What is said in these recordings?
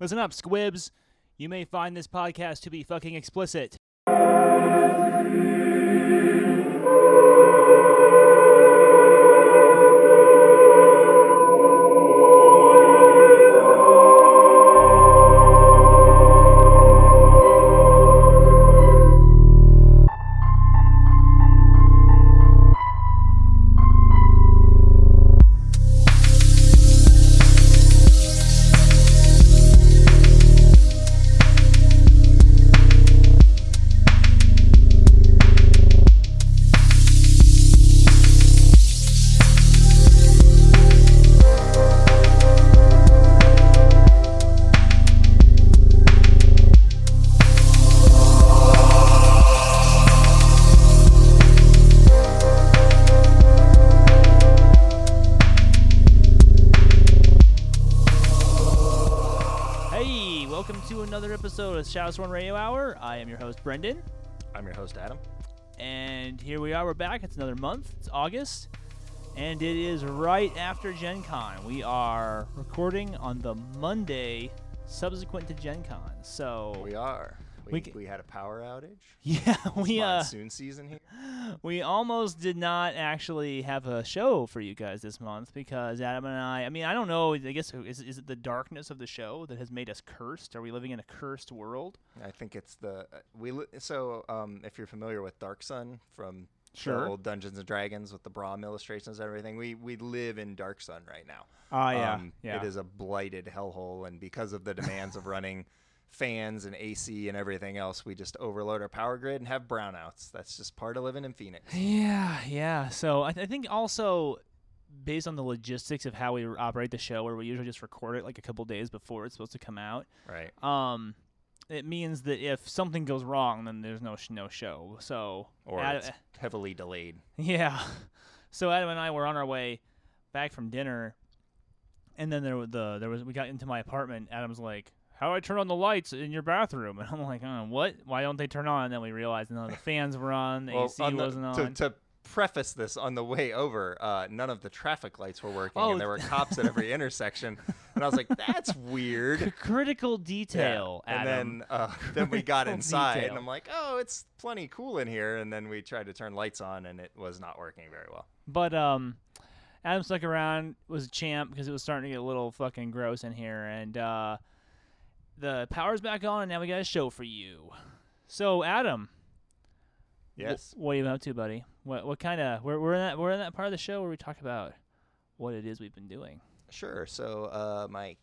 Listen up, squibs. You may find this podcast to be fucking explicit. Shadow Sworn Radio Hour. I am your host, Brendan. I'm your host, Adam. And here we are. We're back. It's another month. It's August. And it is right after Gen Con. We are recording on the Monday subsequent to Gen Con. So, We are. We We, we, had a power outage. yeah, we uh, monsoon season here. we almost did not actually have a show for you guys this month because Adam and I. I mean, I don't know. I guess is, is it the darkness of the show that has made us cursed? Are we living in a cursed world? I think it's the uh, we. So, um, if you're familiar with Dark Sun from the Sure. old Dungeons and Dragons with the Brom illustrations and everything, we we live in Dark Sun right now. Oh yeah, Um, yeah. It is a blighted hellhole, and because of the demands of running fans and AC and everything else, we just overload our power grid and have brownouts. That's just part of living in Phoenix. Yeah, yeah. So I, th- I think also based on the logistics of how we operate the show, where we usually just record it like a couple days before it's supposed to come out, Right. um, it means that if something goes wrong, then there's no sh- no show. So Or Ad- it's heavily delayed. yeah. So Adam and I were on our way back from dinner, and then there was the there was we got into my apartment. Adam's like. How do I turn on the lights in your bathroom? And I'm like, oh, what? Why don't they turn on? And then we realized none of the fans were on, the Well, AC on the- wasn't on. to, to preface this, on the way over, uh, none of the traffic lights were working, Oh, and there were cops at every intersection. And I was like, "That's weird." C- critical Yeah. detail, And Adam. then, uh, then we got inside, detail. and I'm like, "Oh, it's plenty cool in here." And then we tried to turn lights on, and it was not working very well. But um, Adam stuck around, was a champ because it was starting to get a little fucking gross in here, and uh, the power's back on, and now we got a show for you. So Adam, wh- Yes. what are you up to, buddy? What what kind of we're we're in that we're in that part of the show where we talk about what it is we've been doing. Sure. So uh, my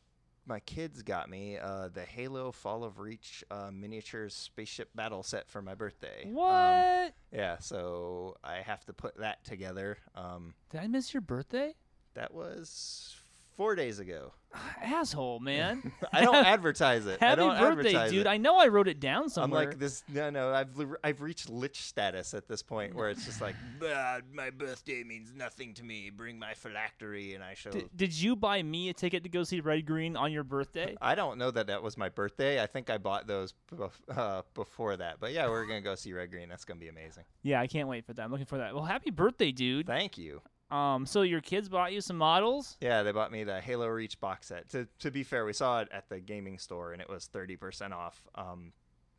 my kids got me uh, the Halo Fall of Reach uh, miniatures spaceship battle set for my birthday. Um, What? yeah. So I have to put that together. Um, Did I miss your birthday? that was four days ago. Asshole, man. I don't advertise it. I Happy don't birthday, dude. it. I know I wrote it down I'm somewhere. like this. No, no. I've I've reached lich status at this point where it's just like, "Ah, my birthday means nothing to me. Bring my phylactery, and I shall. D- did you buy me a ticket to go see Red Green on your birthday? I don't know that that was my birthday. I think I bought those bef- uh, before that. But yeah, we're gonna go see Red Green. That's gonna be amazing. Yeah, I can't wait for that. I'm looking for that. Well, happy birthday, dude. Thank you. Um, so your kids bought you some models? Yeah, they bought me the Halo Reach box set. To to be fair, we saw it at the gaming store and it was thirty percent off um,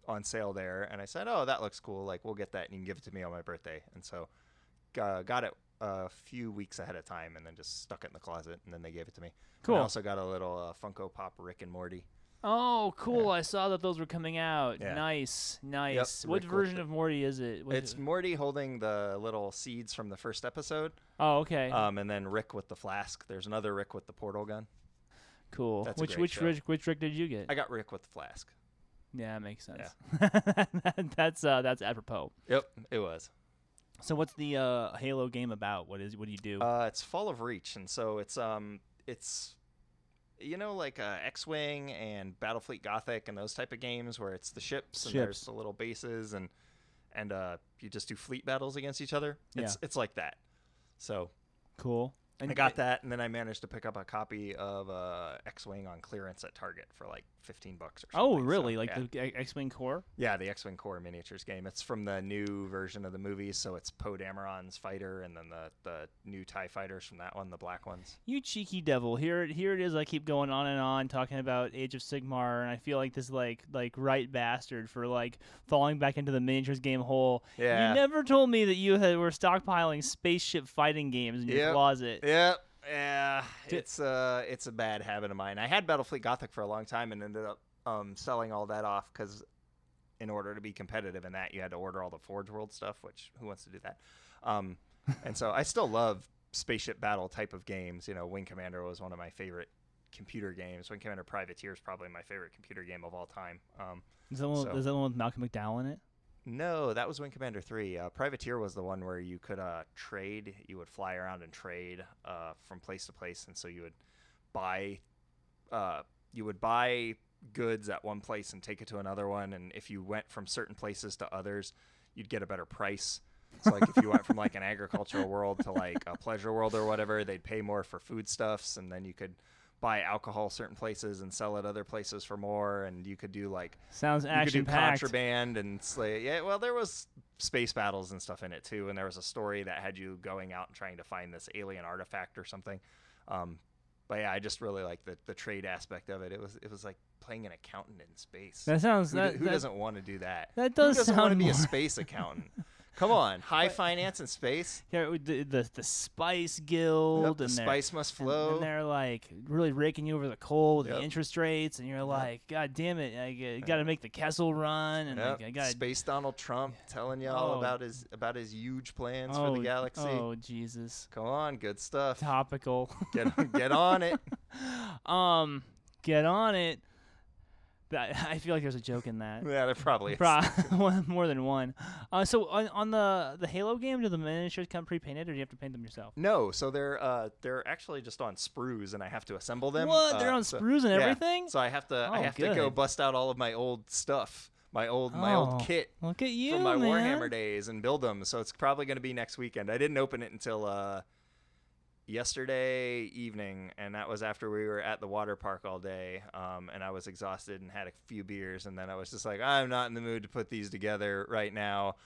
on sale there. And I said, "Oh, that looks cool. Like we'll get that and you can give it to me on my birthday." And so uh, got it a few weeks ahead of time and then just stuck it in the closet and then they gave it to me. And Cool. I also got a little uh, Funko Pop Rick and Morty. Oh, cool. I saw that those were coming out. Yeah. Nice, nice. what Rick version of Morty is it? What It's is- Morty holding the little seeds from the first episode, oh, okay. um, and then Rick with the flask. There's another Rick with the portal gun. cool. that's which which show. Rick, which Rick did you get? I got Rick with the flask. yeah, that makes sense. that's uh that's apropos. Yep, it was. So what's the uh Halo game about? What is what do you do? Uh, it's Fall of Reach, and so it's um, it's you know like uh, X-wing and Battlefleet Gothic and those type of games where it's the ships and there's the little bases and and uh, you just do fleet battles against each other. It's it's like that. So cool. And I got that, and then I managed to pick up a copy of uh, X-wing on clearance at Target for like fifteen bucks or oh, something. Oh, so, really? like yeah. the X-wing core? Yeah, the X-wing core miniatures game. It's from the new version of the movie, so it's Poe Dameron's fighter, and then the the new Tie fighters from that one, the black ones. You cheeky devil! Here, here it is. I keep going on and on talking about Age of Sigmar, and I feel like this like like right bastard for like falling back into the miniatures game hole. Yeah. You never told me that you had, were stockpiling spaceship fighting games in your Yep. closet. Yep. Yeah, it's uh, it's a bad habit of mine. I had Battlefleet Gothic for a long time and ended up um, selling all that off because, in order to be competitive in that, you had to order all the Forge World stuff. Which who wants to do that? Um, and so I still love spaceship battle type of games. You know, Wing Commander was one of my favorite computer games. Wing Commander Privateer is probably my favorite computer game of all time. Um, Is that one? So- Is that one with Malcolm McDowell in it? No, that was Wing Commander 3. Uh, Privateer was the one where you could uh, trade. You would fly around and trade uh, from place to place, and so you would buy, uh, you would buy goods at one place and take it to another one. And if you went from certain places to others, you'd get a better price. So like if you went from like an agricultural world to like a pleasure world or whatever, they'd pay more for foodstuffs, and then you could buy alcohol certain places and sell it other places for more, and you could do like Sounds you could action do packed. contraband and slay. Yeah, well, there was space battles and stuff in it too, and there was a story that had you going out and trying to find this alien artifact or something. Um, but yeah, I just really like the the trade aspect of it. It was it was like playing an accountant in space. That sounds. who, that, do- who that, doesn't want to do that? that Who does doesn't sound want to be a space accountant? Come on, high finance and space. Yeah, the, the the Spice Guild Yep, the and spice must flow. And, they're like really raking you over the coal with Yep. the interest rates, and you're like, God damn it, I got to make the Kessel run, and Yep, like, I got Space Donald Trump telling y'all Oh. about his about his huge plans oh, for the galaxy. Oh Jesus, Come on, good stuff. topical. Get get on it. um, get on it. I feel like there's a joke in that. Yeah, there probably is. Pro- more than one. Uh, so on, on the the Halo game, do the miniatures come pre-painted, or do you have to paint them yourself? No, so they're uh they're actually just on sprues, and I have to assemble them. What? They're Uh, on so- sprues and yeah. everything? So I have to I Oh, have to go bust out all of my old stuff, my old my old Oh, kit Look at you, from my man. Warhammer days, and build them. So it's probably going to be next weekend. I didn't open it until uh yesterday evening, and that was after we were at the water park all day. Um, and I was exhausted and had a few beers, and then I was just like, I'm not in the mood to put these together right now.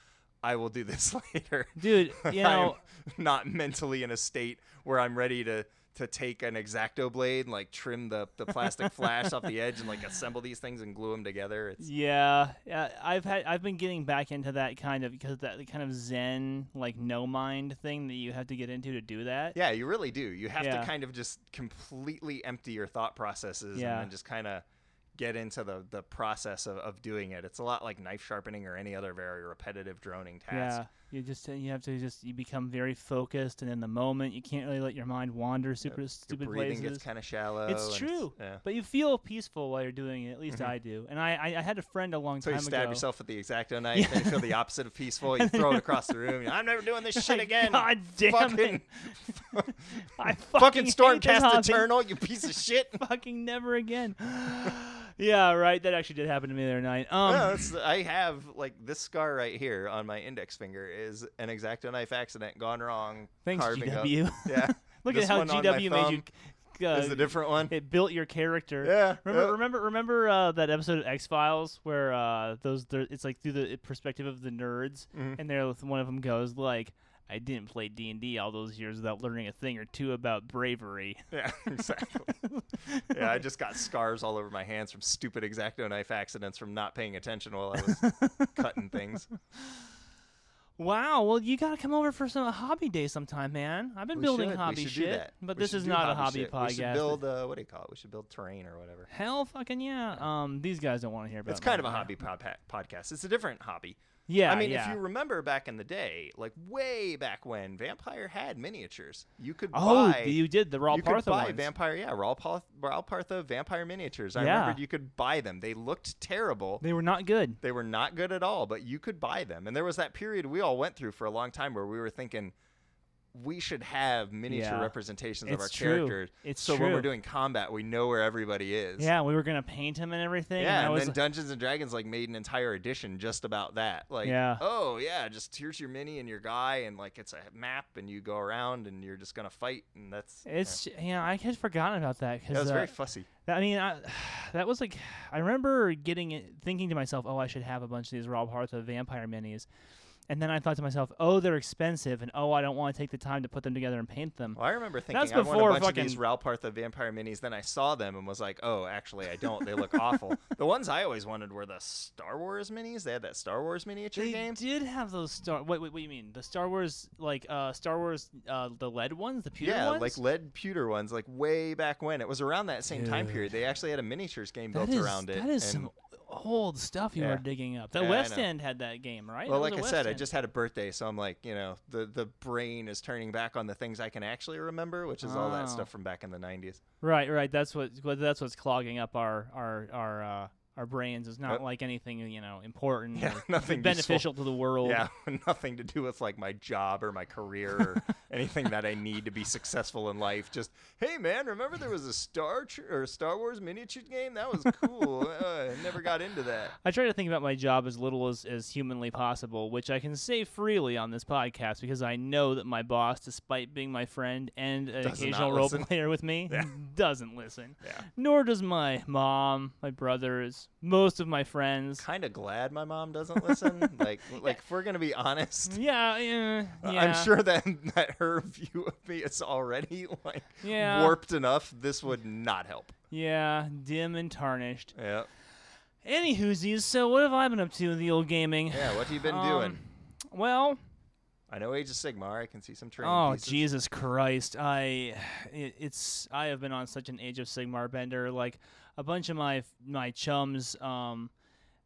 I will do this later. Dude, you know, I'm not mentally in a state where I'm ready to to take an X-Acto blade and like trim the, the plastic flash off the edge and like assemble these things and glue them together. It's Yeah, yeah. I've had I've been getting back into that kind of because that kind of Zen like no mind thing that you have to get into to do that. yeah, you really do. You have Yeah. to kind of just completely empty your thought processes Yeah. and then just kind of get into the the process of, of doing it. It's a lot like knife sharpening or any other very repetitive droning task. Yeah, you just you have to just you become very focused and in the moment. You can't really let your mind wander super Your stupid breathing places. gets kind of shallow. It's and true. yeah. But you feel peaceful while you're doing it. At least Mhm. I do. And I, I I had a friend a long time ago. So you stab yourself with the X-Acto knife, Yeah. you feel the opposite of peaceful. You throw it across the room. I'm never doing this shit again. God damn fucking, it! I fucking fucking Stormcast. Eternal, you piece of shit. Fucking never again. Yeah, right. That actually did happen to me the other night. Um, no, it's, I have like this scar right here on my index finger is an X-Acto knife accident gone wrong. thanks carving up. GW. Yeah, Look This at how one on my GW made you. Uh, is a different one. it built your character. Yeah, Remember, yeah. remember, remember uh, that episode of X Files where uh, those there- it's like through the perspective of the nerds, Mhm. and there one of them goes like, "I didn't play D and D all those years without learning a thing or two about bravery." Yeah, exactly. yeah, I just got scars all over my hands from stupid X-Acto knife accidents from not paying attention while I was cutting things. Wow. Well, you gotta come over for some hobby day sometime, man. I've been We building should, hobby shit, but We this is not a hobby shit. podcast. We should build uh, what do you call it? We should build terrain or whatever. Hell, fucking yeah. Um, these guys don't want to hear about. It. It's kind of a hobby pod- podcast. It's a different hobby. Yeah. I mean, yeah. if you remember back in the day, like way back when, Vampire had miniatures. You could buy. Oh, buy. you did the Ral you could Partha buy ones. Vampire, yeah, Ral, Parth- Ral Partha Vampire miniatures. I Yeah. remembered you could buy them. They looked terrible. They were not good. They were not good at all, but you could buy them. And there was that period we all went through for a long time where we were thinking, we should have miniature Yeah. representations of It's our true. characters. It's so when we're doing combat, we know where everybody is. Yeah, we were gonna paint him and everything. Yeah, and and was then Dungeons and Dragons like made an entire edition just about that. Like, Yeah. oh yeah, just here's your mini and your guy, and like it's a map, and you go around, and you're just gonna fight, and that's It's yeah, I had forgotten about that yeah. because that was uh, very fussy. I mean, I, that was like I remember getting it, thinking to myself, oh, I should have a bunch of these Ral Partha vampire minis, and then I thought to myself, oh, they're expensive, and oh, I don't want to take the time to put them together and paint them. Well, I remember thinking That's I want a bunch of these fucking- Ral Partha vampire minis. Then I saw them and was like, oh, actually, I don't. They look awful. The ones I always wanted were the Star Wars minis. They had that Star Wars miniature They game. They did have those Star. Wait, wait, what do you mean? The Star Wars, like uh, Star Wars, uh, the lead ones, the pewter yeah, ones. Yeah, like lead pewter ones, like way back when. It was around that same time period. They actually had a miniatures game That built is- around it. That is and- some old stuff you Yeah. are digging up. The Yeah, I West know. End had that game, right? Well, That was like a I West said, I End. just had a birthday, so I'm like, you know, the the brain is turning back on the things I can actually remember, which is all that Oh. stuff from back in the 90s. Right, right. That's what what- that's what's clogging up our our our uh, our brains. Is not like anything you know important Yeah, or nothing useful. beneficial to the world. Yeah, nothing to do with like my job or my career or anything that I need to be successful in life. Just hey, man, remember there was a Star tr- or Star Wars miniature game that was cool. uh, I never got into that. I try to think about my job as little as, as humanly possible, which I can say freely on this podcast because I know that my boss, despite being my friend and an Does occasional role listen. player with me, Yeah. doesn't listen. Yeah, Nor does my mom, my brothers, most of my friends. kind of glad my mom doesn't listen. like, like if we're gonna be honest. Yeah, yeah, uh, yeah. I'm sure that that her view of me is already like Yeah. warped enough. This would not help. Yeah, dim and tarnished. Yeah, Any whoosies, so what have I been up to in the old gaming? yeah. What have you been Um, doing? Well, I know Age of Sigmar. I can see some training oh pieces. Jesus Christ! I, it, it's I have been on such an Age of Sigmar bender. Like a bunch of my my chums, um,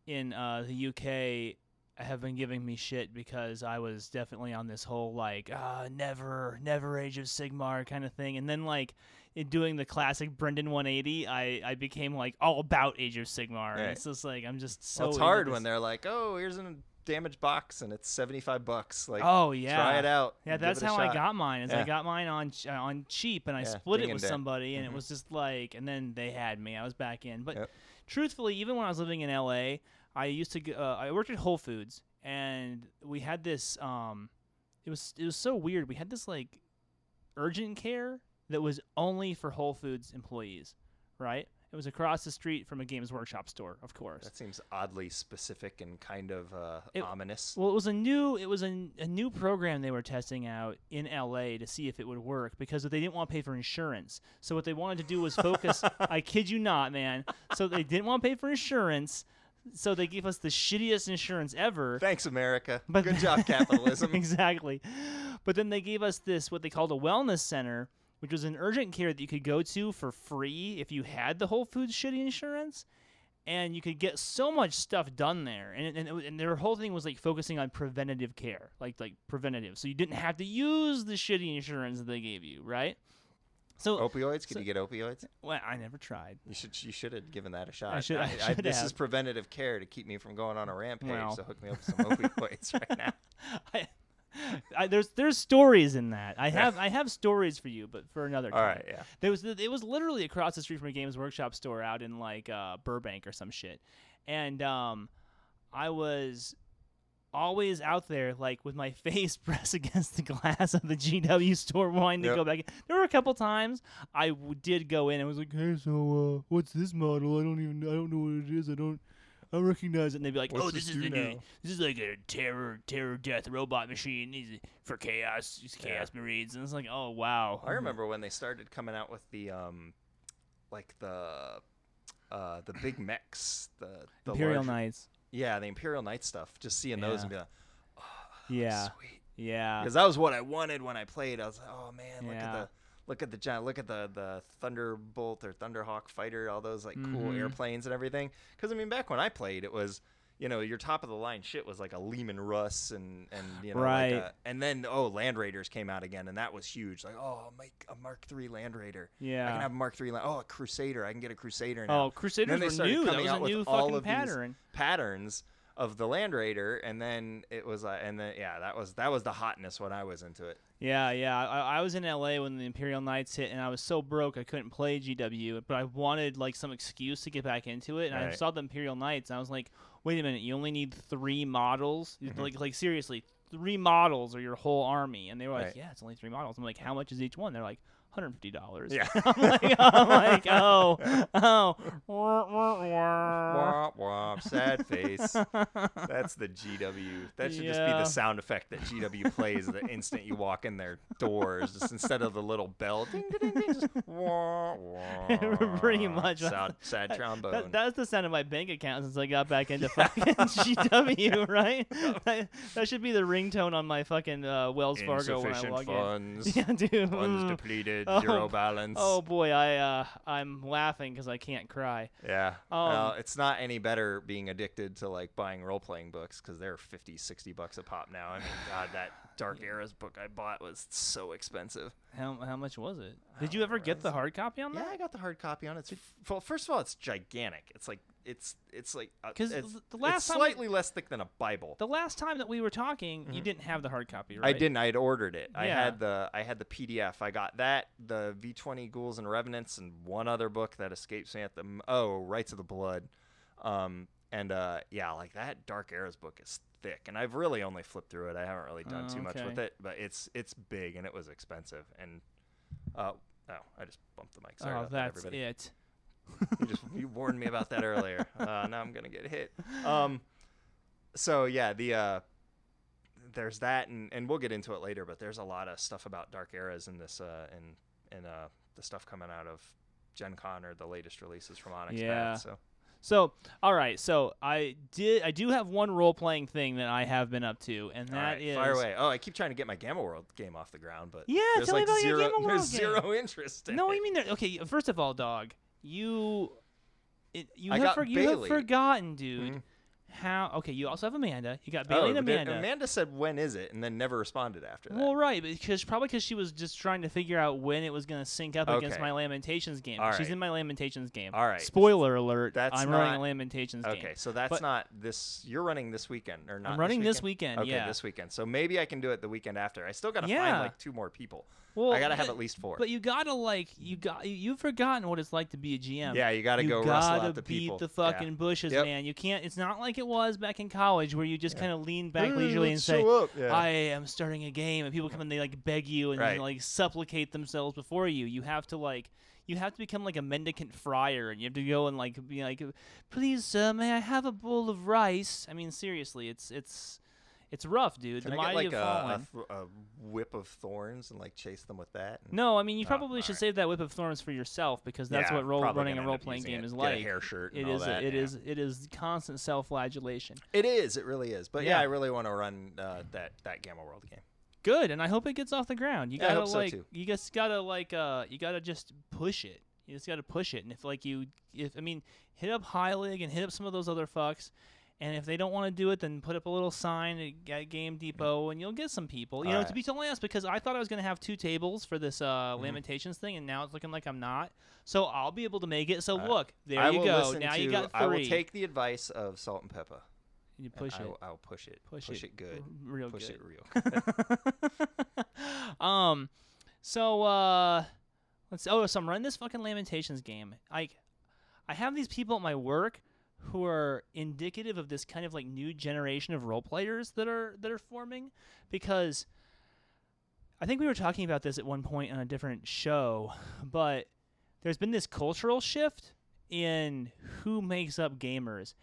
in uh, the UK have been giving me shit because I was definitely on this whole like uh, never never Age of Sigmar kind of thing, and then like. In doing the classic Brendan 180, I, I became like all about Age of Sigmar. And Right. it's just like I'm just so. Well, it's hard when they're like, "Oh, here's a damaged box and it's 75 bucks." Like, Oh yeah. try it out. Yeah, that's how I got mine. Is I got mine on uh, on cheap, and I Yeah, split it with somebody, and Mhm. it was just like, and then they had me. I was back in. But Yep. truthfully, even when I was living in LA, I used to. Uh, I worked at Whole Foods, and we had this. Um, it was it was so weird. We had this like urgent care that was only for Whole Foods employees, right? It was across the street from a Games Workshop store, of course. That seems oddly specific and kind of uh, It- ominous. Well, it was a new it was a, a new program they were testing out in LA to see if it would work because they didn't want to pay for insurance. So what they wanted to do was focus. I kid you not, man. So they didn't want to pay for insurance. So they gave us the shittiest insurance ever. Thanks, America. But Good job, capitalism. exactly. But then they gave us this what they called a wellness center, which was an urgent care that you could go to for free if you had the Whole Foods shitty insurance. And you could get so much stuff done there, and and, and their whole thing was like focusing on preventative care, like like preventative. So you didn't have to use the shitty insurance that they gave you, right? So opioids? Can so- you get opioids? well, I never tried. You should. You should have given that a shot. should- I should this have. is preventative care to keep me from going on a rampage. Well. So hook me up with some opioids right now. I, there's there's stories in that. I have I have stories for you, but for another time. All right. Yeah. There was it was literally across the street from a Games Workshop store out in like uh, Burbank or some shit, and um, I was always out there like with my face pressed against the glass of the GW store wanting to Yep. go back. in. There were a couple times I w- did go in and was like, "Hey, so uh, what's this model? I don't even I don't know what it is. I don't." I recognize it, and they'd be like, What's "Oh, this this is do the new, this is like a terror, terror, death robot machine These for chaos, these Yeah. chaos marines." And it's like, "Oh wow!" I remember when they started coming out with the um, like the uh, the big mechs, the, the Imperial large- Knights. Yeah, the Imperial Knight stuff. Just seeing those Yeah. and be like, Yeah, sweet. yeah. because that was what I wanted when I played. I was like, oh man, look at the look at the look at the the Thunderbolt or Thunderhawk fighter, all those like cool Mhm. airplanes and everything. Because I mean, back when I played, it was you know your top of the line shit was like a Leman Russ and and you know Right. like a, and then oh Land Raiders came out again and that was huge. Like oh I'll make a Mark III Land Raider. Yeah, I can have a Mark III. Land- oh a Crusader. I can get a Crusader now. Oh, Crusaders were new. That coming was out a with new fucking pattern. patterns of the Land Raider, and then it was like, and then yeah, that was that was the hotness when I was into it. Yeah, yeah. I, I was in LA when the Imperial Knights hit, and I was so broke I couldn't play GW, but I wanted like some excuse to get back into it. And I saw the Imperial Knights, and I was like, "Wait a minute! You only need three models? Mhm. Like, like seriously, three models or your whole army?" And they were like, Right. "Yeah, it's only three models." I'm like, "How much is each one?" They're like, $150. Yeah. I'm like, I'm like, oh, oh. Wah, wah, wah. Womp sad face. That's the GW. That should just be the sound effect that GW plays the instant you walk in their doors. Just instead of the little bell, ding, ding, ding, just wah, wah. Pretty much. Sad, sad trombone. That, that's the sound of my bank account since I got back into fucking GW, right? That, that should be the ringtone on my fucking uh, Wells Fargo when I log funds. in. Yeah, dude. Funds Mm. Depleted. Oh, zero balance. Oh boy, I uh, I'm laughing because I can't cry. Yeah. Um, well, it's not any better being addicted to like buying role playing books because they're 50, 60 bucks a pop now. I mean, God, that Dark Eras book I bought was so expensive. How how much was it? Did you ever get the hard copy on that? Yeah. I got the hard copy on it. It's well, first of all, it's gigantic. It's like it's it's like uh, 'Cause it's, th- the last time we- slightly less thick than a Bible. The last time that we were talking, you Mhm. didn't have the hard copy, right? I didn't. I had ordered it. I had the I had the PDF. I got that, the V20 Ghouls and Revenants, and one other book that escapes me at the oh Rites of the Blood, um, and uh, yeah, like that Dark Eras book is thick, and I've really only flipped through it. I haven't really done Oh, too much with it, but it's it's big and it was expensive. And uh, oh, I just bumped the mic. Sorry oh, about that, that's everybody. it. you just you warned me about that earlier. Uh, now I'm gonna get hit. Um, so yeah, the uh, there's that, and, and we'll get into it later. But there's a lot of stuff about Dark Eras in this, uh, in in uh, the stuff coming out of Gen Con or the latest releases from Onyx. Path, Yeah. so So, all right. So I did. I do have one role playing thing that I have been up to, and that right, is fire away. Oh, I keep trying to get my Gamma World game off the ground, but Yeah, there's tell me like about your zero, Gamma World there's game. zero interest. In No, it. you mean? Okay, first of all, dog, you, it, you I have for, you have forgotten, dude. Mhm. How? Okay, you also have Amanda. You got Oh, Bailey and but then Amanda. Amanda said when is it, and then never responded after that. Well, right, because probably because she was just trying to figure out when it was going to sync up against my Lamentations game. All She's right. in my Lamentations game. All right. Spoiler alert. That's I'm running not- a Lamentations game. Okay, so that's But- not this. You're running this weekend or not? I'm running this this weekend. Okay, yeah. this weekend. So maybe I can do it the weekend after. I still gotta Yeah. find like two more people. Well, I gotta have but- at least four. But you gotta like you got you- you've forgotten what it's like to be a GM. yeah, you gotta you go gotta rustle out the beat people. the Yeah. fucking bushes, Yep. man. You can't. It's not like it was back in college where you just Yeah. kind of lean back Hey, leisurely and say. Yeah. "I am starting a game," and people come and they like beg you and Right. like supplicate themselves before you. You have to like. You have to become like a mendicant friar, and you have to go and like be like, "Please, sir, may I have a bowl of rice?" I mean, seriously, it's it's it's rough, dude. Can the I get like have a, a, a whip of thorns and like chase them with that? and- No, I mean you Oh, probably should alright. save that whip of thorns for yourself because that's Yeah, what role running a role playing game it. is like. hair shirt. It is that, it yeah. is it is constant self-flagellation. It is. It really is. But yeah, Yeah. I really want to run uh, that that Gamma World game. Good, and I hope it gets off the ground. You gotta so, like too. you just gotta like uh you gotta just push it. You just gotta push it, and if like you if I mean hit up High Heilig and hit up some of those other fucks. And if they don't want to do it, then put up a little sign at Game Depot, and you'll get some people. You know, to be totally honest, because I thought I was going to have two tables for this uh, Mhm. Lamentations thing, and now it's looking like I'm not. So I'll be able to make it. So look, there I you go. Now to, you got three. I will take the advice of Salt-N-Pepa. You push I it. will, I'll push it. Push, Push it. it good. Real Push good. it real. um, so uh, let's. Oh, so I'm running this fucking Lamentations game. Like, I have these people at my work who are indicative of this kind of like new generation of role players that are that are forming, because I think we were talking about this at one point on a different show, but there's been this cultural shift in who makes up gamers,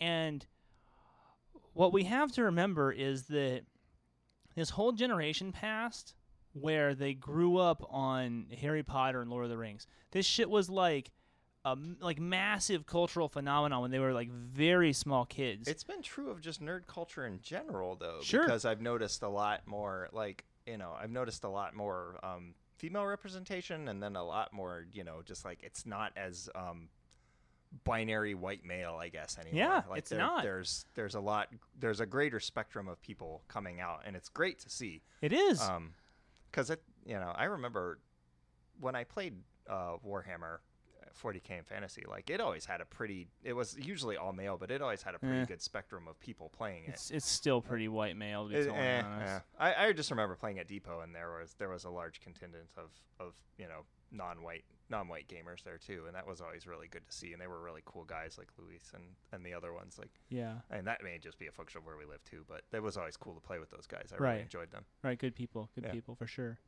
and what we have to remember is that this whole generation passed where they grew up on Harry Potter and Lord of the Rings. This shit was like a like massive cultural phenomenon when they were like very small kids. It's been true of just nerd culture in general, though, Sure. because I've noticed a lot more, like you know, I've noticed a lot more um, female representation, and then a lot more, you know, just like it's not as um, binary white male, I guess anymore. Yeah, like it's there- not. There's there's a lot, there's a greater spectrum of people coming out, and it's great to see. it is. Um, because it, you know, I remember when I played uh, Warhammer 40k and fantasy, like it always had a pretty. It was usually all male, but it always had a pretty Eh. good spectrum of people playing it. It's it's still pretty white male to be It- totally eh, honest. eh. I, I just remember playing at Depot, and there was there was a large contingent of of you know non-white non-white gamers there too, and that was always really good to see. And they were really cool guys like Luis and and the other ones like. Yeah. And that may just be a function of where we live too, but it was always cool to play with those guys. I Right. really enjoyed them. Right, good people, good Yeah. people for sure.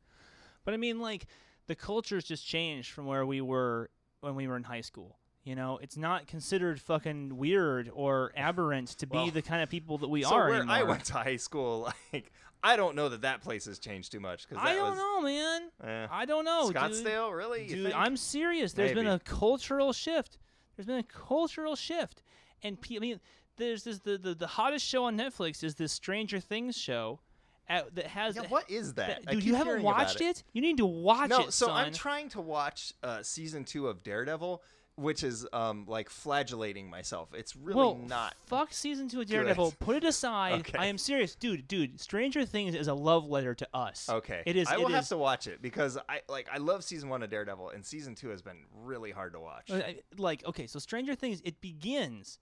But I mean, like, the culture's just changed from where we were when we were in high school. You know, it's not considered fucking weird or aberrant to be Well, the kind of people that we so are where anymore. I went to high school, like I don't know that that place has changed too much. Cause I don't was, know, man. eh. I don't know, dude. Scottsdale, really? Dude? I'm serious. There's been a cultural shift. There's been a cultural shift, and pe- I mean, there's this the, the the hottest show on Netflix is this Stranger Things show, at, that has Yeah, what is that? that- dude, you haven't watched it. You need to watch No, it, so son. I'm trying to watch uh, season two of Daredevil, which is um like flagellating myself. It's really well, not. fuck season two of Daredevil. Put it aside. Okay. I am serious, dude. Dude, Stranger Things is a love letter to us. Okay, It is. I it will have is- to watch it because I like I love season one of Daredevil, and season two has been really hard to watch. Uh, like okay so stranger things it begins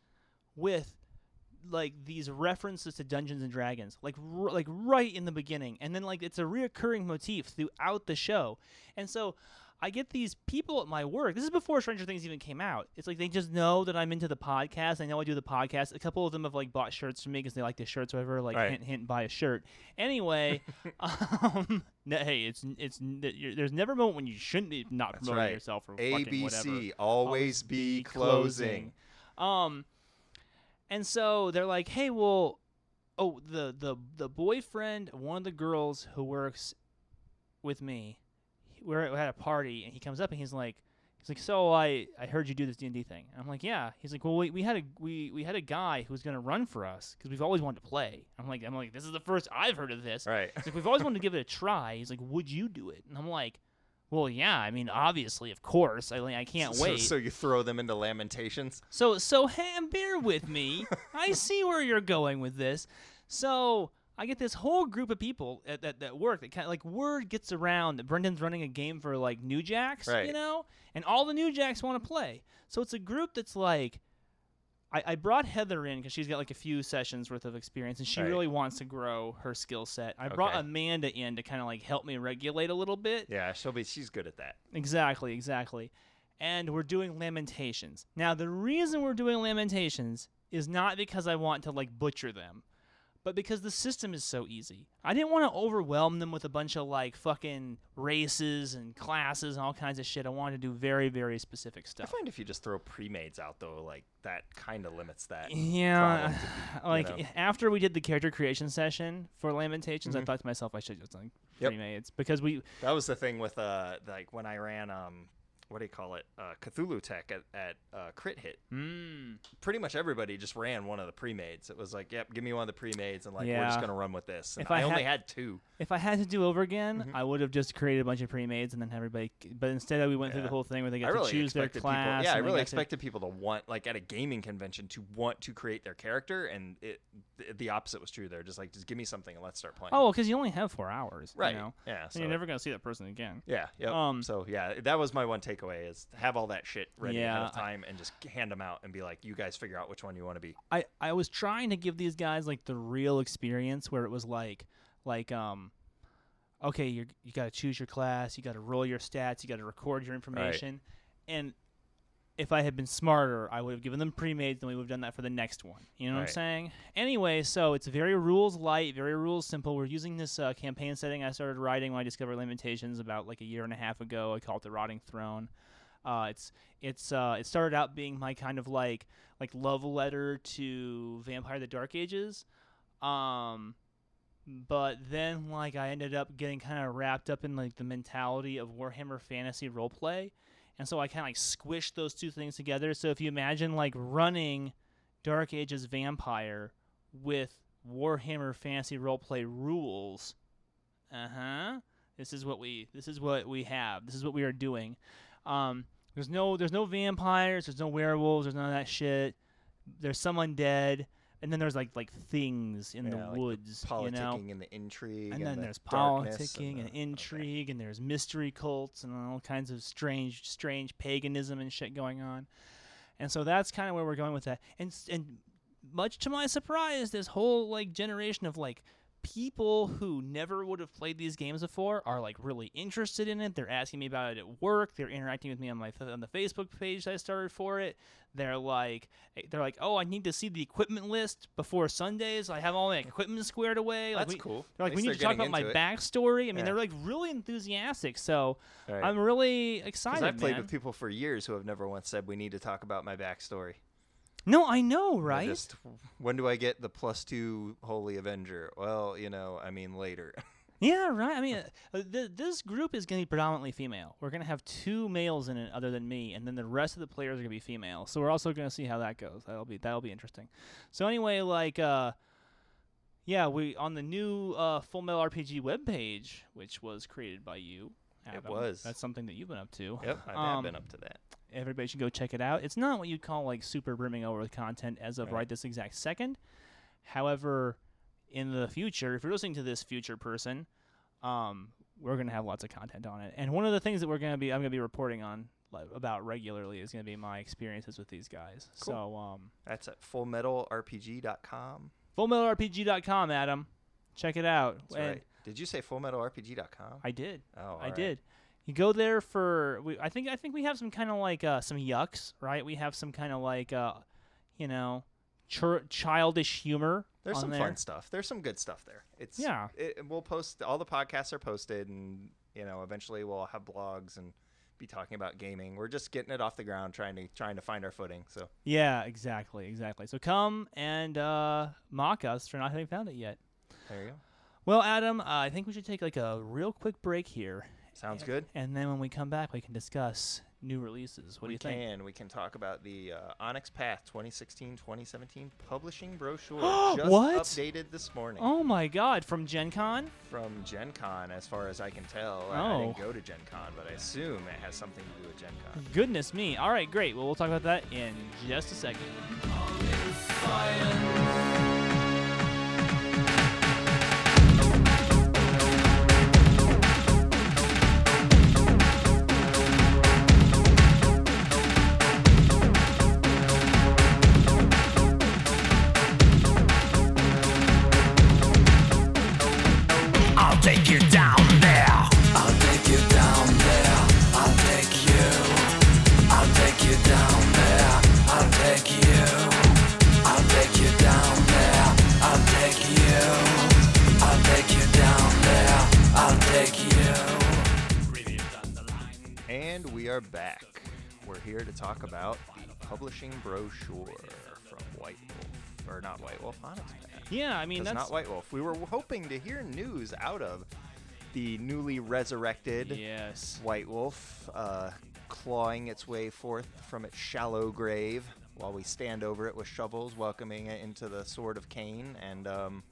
with like these references to dungeons and dragons like r- like right in the beginning. And then like it's a reoccurring motif throughout the show. And so i get these people at my work. This is before stranger things even came out. It's like they just know that i'm into the podcast. They know i do the podcast. A couple of them have like bought shirts for me because they like the shirts whatever like Right. hint hint buy a shirt. Anyway um no, hey it's it's there's never a moment when you shouldn't be not That's promoting right. yourself or fucking whatever. ABC always be closing. um, and so they're like, "Hey, well, oh, the the the boyfriend of one of the girls who works with me, we're at, a party, and he comes up and he's like." He's like, so I, I heard you do this D and D thing. And I'm like, yeah. He's like, well, we, we had a we, we had a guy who was gonna run for us because we've always wanted to play. I'm like, I'm like, this is the first I've heard of this. Right. He's like, we've always wanted to give it a try. He's like, would you do it? And I'm like, well, yeah. I mean, obviously, of course. I I can't so, wait. So you throw them into Lamentations. So so Ham, bear with me. I see where you're going with this. So I get this whole group of people at that, that work that kind of like word gets around that Brendan's running a game for like New Jacks, Right. you know, and all the New Jacks want to play. So it's a group that's like. I, I brought Heather in because she's got like a few sessions worth of experience and she Right. really wants to grow her skill set. I brought Amanda in to kind of like help me regulate a little bit. Yeah, she'll be. She's good at that. Exactly, exactly. And we're doing Lamentations. Now, the reason we're doing Lamentations is not because I want to like butcher them, but because the system is so easy. I didn't want to overwhelm them with a bunch of like fucking races and classes and all kinds of shit. I wanted to do very, very specific stuff. I find if you just throw pre-mades out though, like that kind of limits that. Yeah, be- like know. after we did the character creation session for Lamentations, I Mhm. thought to myself I should just like Yep. pre-mades because we That was the thing with uh like when I ran um what do you call it uh Cthulhu Tech at at uh, Crit Hit. mm, Pretty much everybody just ran one of the pre-mades. It was like, yep, give me one of the pre-mades, and like we're just gonna run with this. And If I, I only had- two. If I had to do over again, Mhm. I would have just created a bunch of pre-mades and then everybody. But instead, we went through the whole thing where they I get really to choose their class. people. Yeah, I really got to- expected people to want like at a gaming convention to want to create their character, and it the, opposite was true. They're just like, just give me something and let's start playing. Oh, because you only have four hours. right. You know? Yeah. And you're never gonna see that person again. Yeah. Yep. Um, so yeah, that was my one takeaway: is have all that shit ready ahead of time and just hand them out and be like, you guys figure out which one you want to be. I I was trying to give these guys like the real experience where it was like like um. Okay, you you got to choose your class. You got to roll your stats. You got to record your information. And if I had been smarter, I would have given them pre-mades, and we would have done that for the next one. You know what I'm saying? Anyway, so it's very rules light, very rules simple. We're using this uh, campaign setting I started writing when I discovered Lamentations about like a year and a half ago. I call it the Rotting Throne. Uh, it's it's uh, it started out being my kind of like like love letter to Vampire the Dark Ages. Um, but then like I ended up getting kind of wrapped up in like the mentality of Warhammer Fantasy roleplay, and so I kind of like squished those two things together. So if you imagine like running Dark Ages Vampire with Warhammer Fantasy roleplay rules, uh huh. This is what we this is what we have. This is what we are doing. Um, there's no there's no vampires. There's no werewolves. There's none of that shit. There's some undead, and then there's like like things in Yeah, the like the woods, politicking you know. and the intrigue. And then the there's politicking and, the- okay. intrigue, and there's mystery cults and all kinds of strange, strange paganism and shit going on. And so that's kind of where we're going with that. And and much to my surprise, this whole like generation of like people who never would have played these games before are like really interested in it. They're asking me about it at work. They're interacting with me on my on the Facebook page that I started for it. They're like eh, they're like, "Oh, I need to see the equipment list before Sundays. I have all my equipment squared away." Oh, like That's we, cool. they're like, we need to talk about my it. backstory. I mean, Yeah. they're like really enthusiastic. So Right. I'm really excited. I've played man. with people for years who have never once said we need to talk about my backstory. No, I know, right? Just when do I get the plus two Holy Avenger? Well, you know, I mean later. Yeah, right. I mean, uh, th- this group is going to be predominantly female. We're going to have two males in it, other than me, and then the rest of the players are going to be female. So we're also going to see how that goes. That'll be that'll be interesting. So anyway, like, uh, yeah, we on the new uh, Full Metal RPG webpage, which was created by you. It was. That's something that you've been up to. yep, I've Um, been up to that. Everybody should go check it out. It's not what you'd call like super brimming over with content as of Right. right this exact second. However, in the future, if you're listening to this future person, um, we're gonna have lots of content on it. And one of the things that we're gonna be I'm gonna be reporting on like, about regularly is gonna be my experiences with these guys. Cool. So um, That's at fullmetalrpg.com. fullmetalrpg.com, Adam, check it out. That's And right. Did you say fullmetalrpg.com? I did. oh, I alright. did. You go there for we, I think I think we have some kind of like uh, some yucks, right? We have some kind of like uh, you know, chur- childish humor. There's some there. fun stuff. There's some good stuff there. It's Yeah. It, we'll post all the podcasts are posted, and you know eventually we'll have blogs and be talking about gaming. We're just getting it off the ground, trying to trying to find our footing. So Yeah, exactly, exactly. So come and uh, mock us for not having found it yet. there you go. Well, Adam, uh, I think we should take like a real quick break here, Sounds good. and then when we come back, we can discuss new releases. What we do you think? can. We can talk about the uh, Onyx Path 2016-2017 publishing brochure just What? updated this morning Oh my God! From Gen Con? from Gen Con, as far as I can tell. I- I Oh. didn't go to Gen Con, but I assume it has something to do with Gen Con. Goodness me! All right, great. Well, we'll talk about that in just a second. Talk about the publishing brochure from White Wolf, or not White Wolf, Path. Yeah, I mean That's not White Wolf. We were hoping to hear news out of the newly resurrected yes. White Wolf, uh, clawing its way forth from its shallow grave while we stand over it with shovels, welcoming it into the Sword of Caine. And um,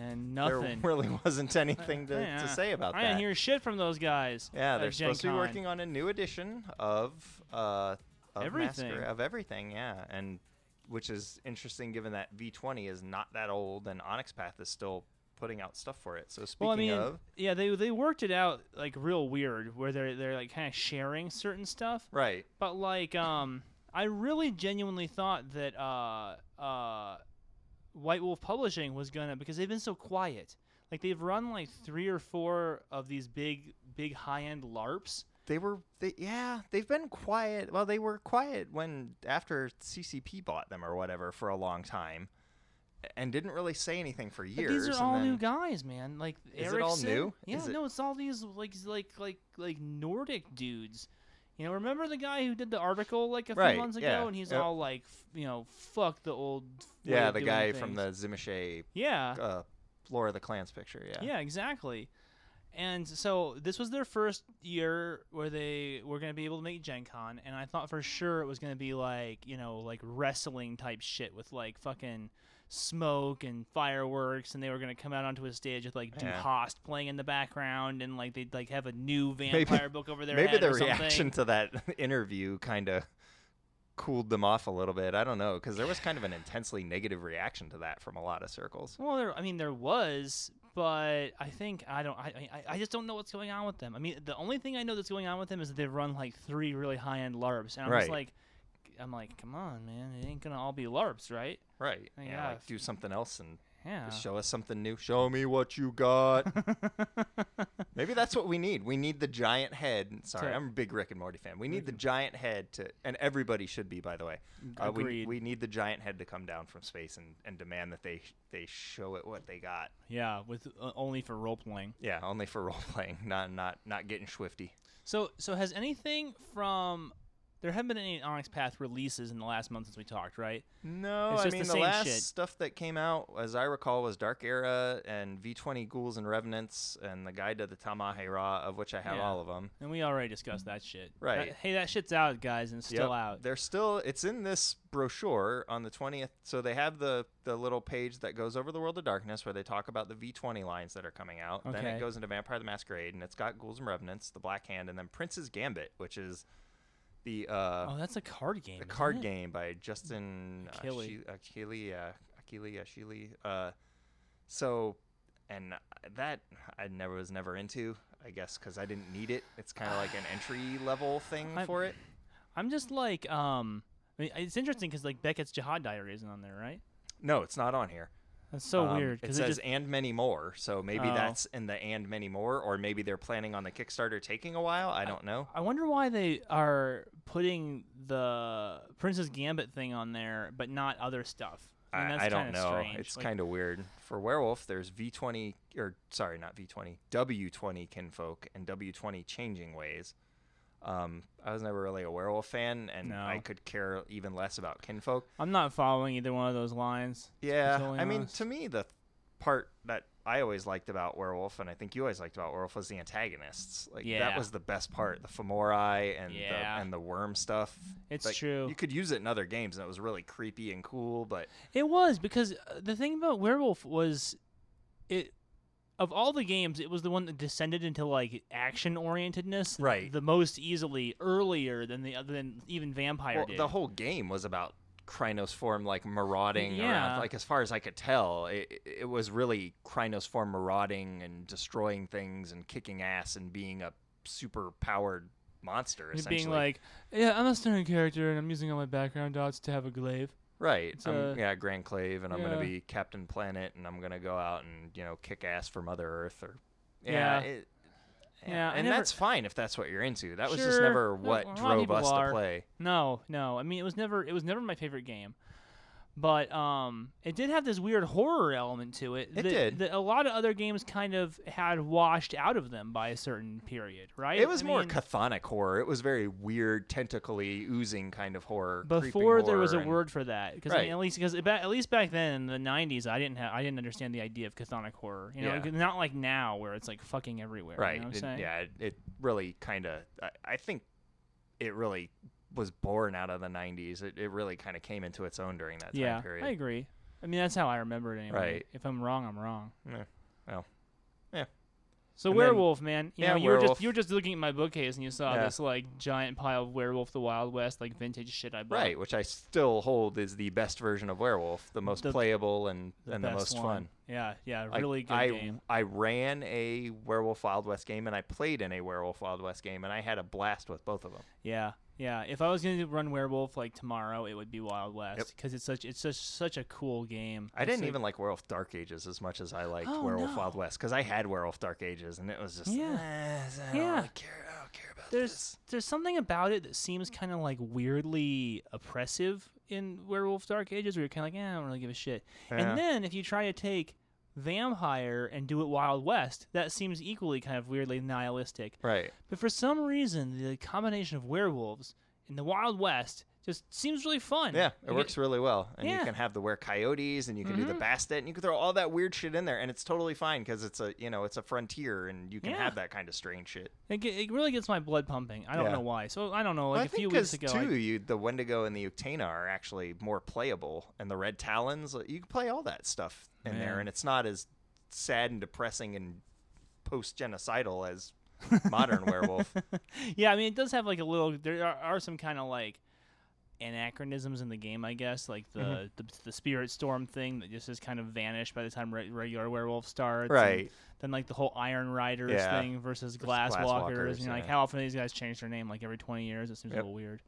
And there really wasn't anything to, Yeah. to say about I that. I didn't hear shit from those guys. Yeah, they're Gen supposed to be working on a new edition of uh of Everything. Of everything, yeah, and which is interesting given that V20 is not that old and Onyx Path is still putting out stuff for it. So speaking Well, I mean, of, yeah, they they worked it out like real weird, where they're they're like kind of sharing certain stuff. right, But like, um, I really genuinely thought that uh uh, White Wolf Publishing was gonna because they've been so quiet. Like they've run like three or four of these big big high end LARPs. They were they yeah they've been quiet. Well, they were quiet when after CCP bought them or whatever for a long time, and didn't really say anything for But years. these are all then, new guys, man. Like Is it all new? Yeah, it- no, it's all these like like like like Nordic dudes. You know, remember the guy who did the article like a few Right, months ago, yeah, and he's yep. all like, f- you know, fuck the old. Yeah, the guy from things." the Tzimisce Yeah, uh, Lore of the Clans picture. Yeah. yeah, exactly. And so this was their first year where they were going to be able to make Gen Con, and I thought for sure it was going to be like, you know, like wrestling type shit with like fucking smoke and fireworks, and they were going to come out onto a stage with like Du Yeah. Hast playing in the background, and like they'd like have a new vampire book over their Maybe head the or something. reaction to that interview kind of cooled them off a little bit. I don't know because there was kind of an intensely negative reaction to that from a lot of circles. Well, there. I mean, there was, but I think I don't. I, I I just don't know what's going on with them. I mean, the only thing I know that's going on with them is that they've run like three really high end LARPs, and I'm just like, I'm like, come on, man, it ain't gonna all be LARPs, right? Right. Yeah, Yeah. Like do something else and Yeah. just show us something new. Show me what you got. Maybe that's what we need. We need the giant head. Sorry, To- I'm a big Rick and Morty fan. We need the giant head to, and everybody should be, by the way. Uh, we, we need the giant head to come down from space and, and demand that they they show it what they got. yeah, with uh, only for role playing. Yeah, only for role playing, not not not getting schwifty. So so has anything from there haven't been any Onyx Path releases in the last month since we talked, right? No, I mean the the, last shit. stuff that came out, as I recall, was Dark Era and V20 Ghouls and Revenants and the Guide to the Tal'Mahe'Ra, of which I have Yeah. all of them. And we already discussed that shit. Right. That- hey, that shit's out, guys, and it's still Yep, out. They're still. It's in this brochure on the twentieth. So they have the the little page that goes over the World of Darkness, where they talk about the V twenty lines that are coming out. Okay. Then it goes into Vampire the Masquerade, and it's got Ghouls and Revenants, the Black Hand, and then Prince's Gambit, which is the uh, oh, that's a card game. the card it? game by Justin Achilli. Achilli, uh, Achilli, Achilli. Uh, so, and that I never was never into. I guess because I didn't need it. It's kind of like an entry level thing I- for it. I'm just like, um, I mean, it's interesting because like Beckett's Jihad Diary isn't on there, right? No, it's not on here. That's so Um, weird It says just and many more, so maybe Oh. that's in the and many more, or maybe they're planning on the Kickstarter taking a while. I don't know. I wonder why they are putting the Prince's Gambit thing on there, but not other stuff. I, mean, I don't know. Strange. It's Like, kind of weird. For Werewolf, there's V20 or sorry, not V20, W20 Kinfolk and W20 Changing Ways. Um, I was never really a werewolf fan, and No. I could care even less about Kinfolk. I'm not following either one of those lines. Yeah, I mean, to me, the part that I always liked about Werewolf, and I think you always liked about Werewolf, was the antagonists. Like Yeah. that was the best part, the Fomori and Yeah. the and the worm stuff. It's Like, true. You could use it in other games, and it was really creepy and cool. But It was because uh, the thing about Werewolf was it of all the games, it was the one that descended into like action orientedness Right. the most easily earlier than the other than even Vampire well, did. the whole game was about Crinos form like marauding Yeah. around. Like as far as I could tell, it, it was really Crinos form marauding and destroying things and kicking ass and being a super powered monster. Being like, yeah, I'm a starring character and I'm using all my background dots to have a klaive. Right. It's, I'm, uh, yeah, Grand Klaive, and I'm yeah. gonna be Captain Planet, and I'm gonna go out and you know kick ass for Mother Earth, or Yeah. it- Yeah, and never- that's fine if that's what you're into. That was just never what a drove us are. to play. No, no. I mean, it was never it was never my favorite game. But um, it did have this weird horror element to it. It that, did. That a lot of other games kind of had washed out of them by a certain period, right? It was I more mean, chthonic horror. It was very weird, tentacly oozing kind of horror. before there was a and- word for that. Because Right. at least because at least back then in the '90s, I didn't have I didn't understand the idea of chthonic horror. You know, Yeah. not like now where it's like fucking everywhere. Right. You know it- yeah. It, it really kind of. I, I think it really was born out of the 90s. It, it really kind of came into its own during that time Yeah, period. I agree. I mean, that's how I remember it anyway. Right. If I'm wrong, I'm wrong. Yeah. Well, yeah. So And then- werewolf, man. You yeah, know, you were just you were just looking at my bookcase and you saw Yeah. this like giant pile of Werewolf the Wild West, like vintage shit I bought. Right, which I still hold is the best version of Werewolf, the most The- playable and, and the most one. fun. Yeah, yeah, Like, really good I, game. I ran a Werewolf Wild West game and I played in a Werewolf Wild West game and I had a blast with both of them. Yeah, yeah. If I was going to run Werewolf like tomorrow, it would be Wild West because it's such it's such such a cool game. I It's didn't a- even like Werewolf Dark Ages as much as I liked Oh, Werewolf no. Wild West because I had Werewolf Dark Ages and it was just Yeah. "Eh, I don't Yeah. really care. I don't care about There's this. there's something about it that seems kind of like weirdly oppressive in Werewolf Dark Ages, where you're kind of like, eh, I don't really give a shit. Yeah. And then if you try to take Vampire and do it Wild West, that seems equally kind of weirdly nihilistic. Right. But for some reason, the combination of werewolves in the Wild West just seems really fun. Yeah, it Like, works really well. And Yeah. you can have the were coyotes and you can do the Mhm. bastet and you can throw all that weird shit in there and it's totally fine because it's a you know it's a frontier and you can Yeah. have that kind of strange shit. It, ge- it really gets my blood pumping. I don't Yeah. know why. So I don't know. Well, Like I a few weeks ago, I- too, you the Wendigo and the Uktena are actually more playable, and the Red Talons you can play all that stuff in there, and it's not as sad and depressing and post genocidal as modern werewolf. yeah, I mean, it does have like a little. There are, are some kind of like anachronisms in the game, I guess, like the Mhm. the, the spirit storm thing that just has kind of vanished by the time re- regular werewolf starts. Right. Then like the whole Iron Riders Yeah. thing versus glass walkers, Glasswalkers, you know, like how often do these guys change their name? Like every twenty years. It seems a little weird.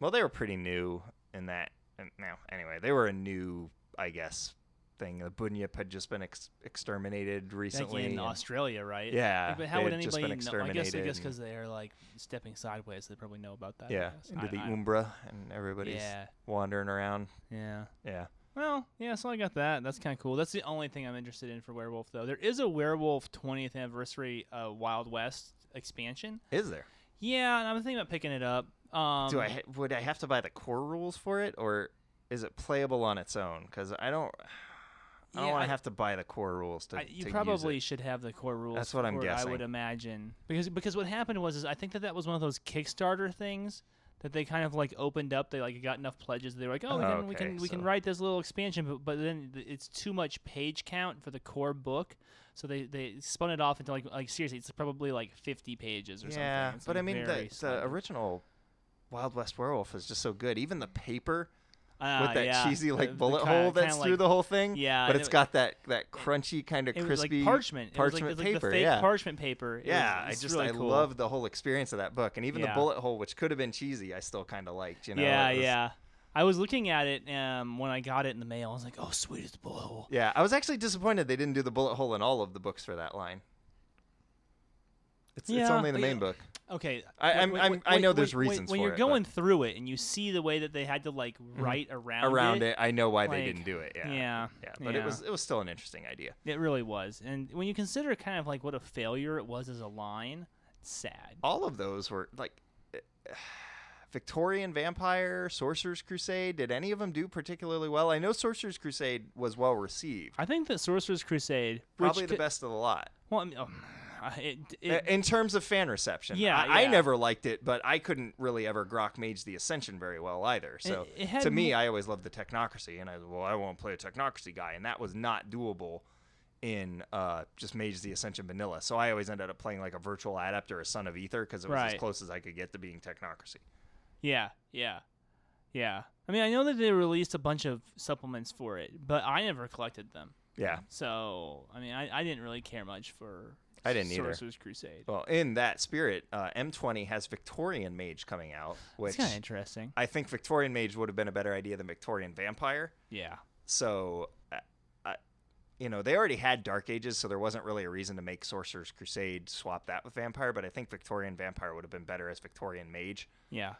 Well, they were pretty new in that. Now, anyway, they were a new, I guess, thing. The Bunyip had just been ex- exterminated Like recently. in and- Australia, right? Yeah, Like, but how would anybody know? I guess I guess because they're like stepping sideways, they probably know about that. Yeah, into I- the I- Umbra, and everybody's Yeah, wandering around. yeah. Yeah. Well, yeah, so I got that. That's kind of cool. That's the only thing I'm interested in for Werewolf, though. There is a Werewolf 20th anniversary uh, Wild West expansion. Is there? Yeah, and I'm thinking about picking it up. Um, Do I ha- would I have to buy the core rules for it, or is it playable on its own? Because I don't, I don't Yeah, want to have to buy the core rules to. I, you to probably should have the core rules. That's what I'm it, I would imagine because because what happened was is I think that that was one of those Kickstarter things that they kind of like opened up. They like got enough pledges. They were like, oh, we can we okay, can we can write this little expansion, but but then it's too much page count for the core book. So they, they spun it off into like like seriously, it's probably like 50 pages or it. something. Yeah, but like, I mean the, the original Wild West Werewolf is just so good. Even the paper Ah, with that yeah, cheesy like the bullet kinda- hole that's through like- the whole thing. Yeah, but it's it- got that that crunchy kind of crispy like parchment. parchment it was like, paper. the fake yeah. parchment paper. It yeah, was, I just really I cool. love the whole experience of that book, and even Yeah. the bullet hole, which could have been cheesy, I still kind of liked. You know? yeah, was- yeah. I was looking at it um, when I got it in the mail. I was like, "Oh, sweet, it's a bullet hole." Yeah, I was actually disappointed they didn't do the bullet hole in all of the books for that line. It's, it's only in the main yeah. book. Okay, I- I'm- I'm- I know there's when- reasons when for you're it, going but- through it and you see the way that they had to like write around Around it. it, I know why like, they didn't do it. Yeah, yeah, yeah, but yeah. it was it was still an interesting idea. It really was, and when you consider kind of like what a failure it was as a line, it's sad. All of those were like. Victorian Vampire, Sorcerer's Crusade. Did any of them do particularly well? I know Sorcerer's Crusade was well received. I think that Sorcerer's Crusade, Probably the could- best of the lot. Well, I mean, um, it, it, in terms of fan reception. Yeah, I, I never liked it, but I couldn't really ever grok Mage the Ascension very well either. So it to me, I always loved the Technocracy, and I was well, I won't play a Technocracy guy, and that was not doable in uh, just Mage the Ascension vanilla. So I always ended up playing like a virtual adept or a Son of Ether because it was as close as I could get to being Technocracy. Yeah, yeah, yeah. I mean, I know that they released a bunch of supplements for it, but I never collected them. Yeah. So, I mean, I, I didn't really care much for I didn't either. Sorcerer's Crusade. Well, in that spirit, uh, M20 has Victorian Mage coming out, which kind of interesting. I think Victorian Mage would have been a better idea than Victorian Vampire. Yeah. So, uh, I, you know, they already had Dark Ages, so there wasn't really a reason to make Sorcerer's Crusade swap that with Vampire. But I think Victorian Vampire would have been better as Victorian Mage. Yeah.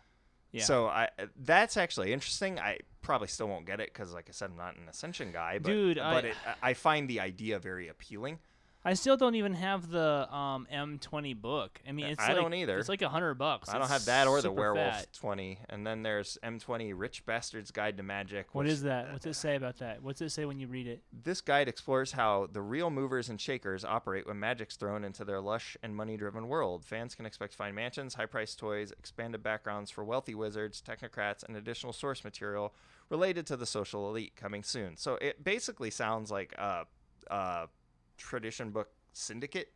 Yeah. So I that's actually interesting. I probably still won't get it because, like I said, I'm not an Ascension guy. But, Dude, but I- it, I find the idea very appealing. I still don't even have the um, M20 book. I mean, it's I like, don't either. It's like a hundred bucks. I don't It's have that or the Werewolf fat. 20. And then there's M20 Rich Bastard's Guide to Magic. What is that? What's it say about that? What's it say when you read it? This guide explores how the real movers and shakers operate when magic's thrown into their lush and money driven world. Fans can expect to find mansions, high priced toys, expanded backgrounds for wealthy wizards, technocrats, and additional source material related to the social elite coming soon. So it basically sounds like a, a tradition book syndicate.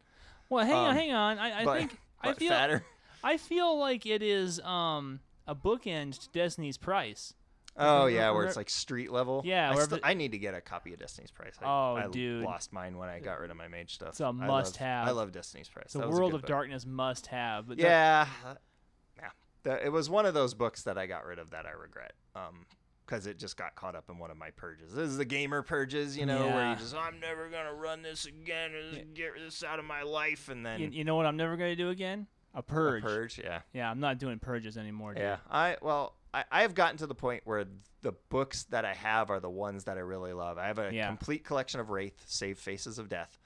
Well, hang on, Um, hang on. I, I but, think I feel fatter. I feel like it is um a bookend to Destiny's Price. Oh yeah, where it's like street level. Yeah, I, still- the- I need to get a copy of Destiny's Price. I, Oh, I dude. lost mine when I got rid of my mage stuff. It's a I love- must-have. I love Destiny's Price. The That World of book. Darkness must have. But Yeah, uh, yeah. It was one of those books that I got rid of that I regret. Um, because it just got caught up in one of my purges. This is the gamer purges, you know, where you just I'm never gonna run this again. Or just get this out of my life, and then you, you know what I'm never gonna do again? A purge. a purge. Yeah, Yeah, I'm not doing purges anymore. Dude. yeah. I well, I I have gotten to the point where the books that I have are the ones that I really love. I have a Yeah. complete collection of Wraith, Save Faces of Death.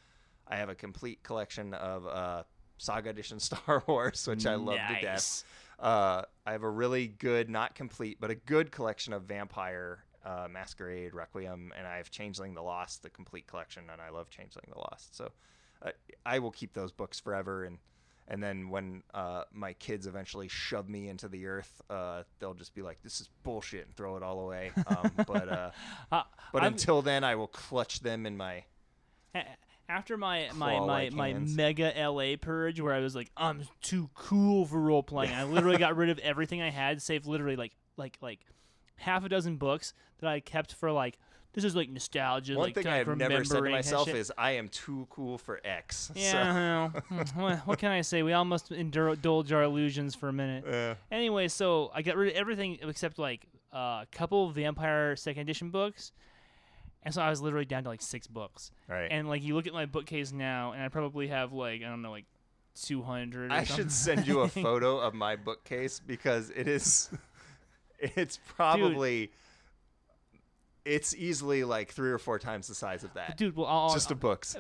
I have a complete collection of uh, Saga Edition Star Wars, which I love to death. Uh, I have a really good, not complete, but a good collection of Vampire, uh, Masquerade, Requiem, and I have Changeling the Lost, the complete collection, and I love Changeling the Lost. So uh, I will keep those books forever. And and then when uh, my kids eventually shove me into the earth, uh, they'll just be like, "This is bullshit," and throw it all away. Um, but uh, but I've- until then, I will clutch them in my. After my my my, my hands. mega LA purge where I was like I'm too cool for role playing. I literally got rid of everything I had save literally like like like half a dozen books that I kept for like this is like nostalgia. One like, thing I've never said to myself is I am too cool for X. Yeah, well, hmm, what, can I say? We all must endure, indulge our illusions for a minute. So, uh, Anyway, so I got rid of everything except like a couple of Vampire Second Edition books, and so I was literally down to like six books. right. And like you look at my bookcase now, and I probably have like I don't know like two hundred. I should send you a photo of my bookcase because it is it's probably it's easily like three or four times the size of that. dude. Well, I'll, Just of books.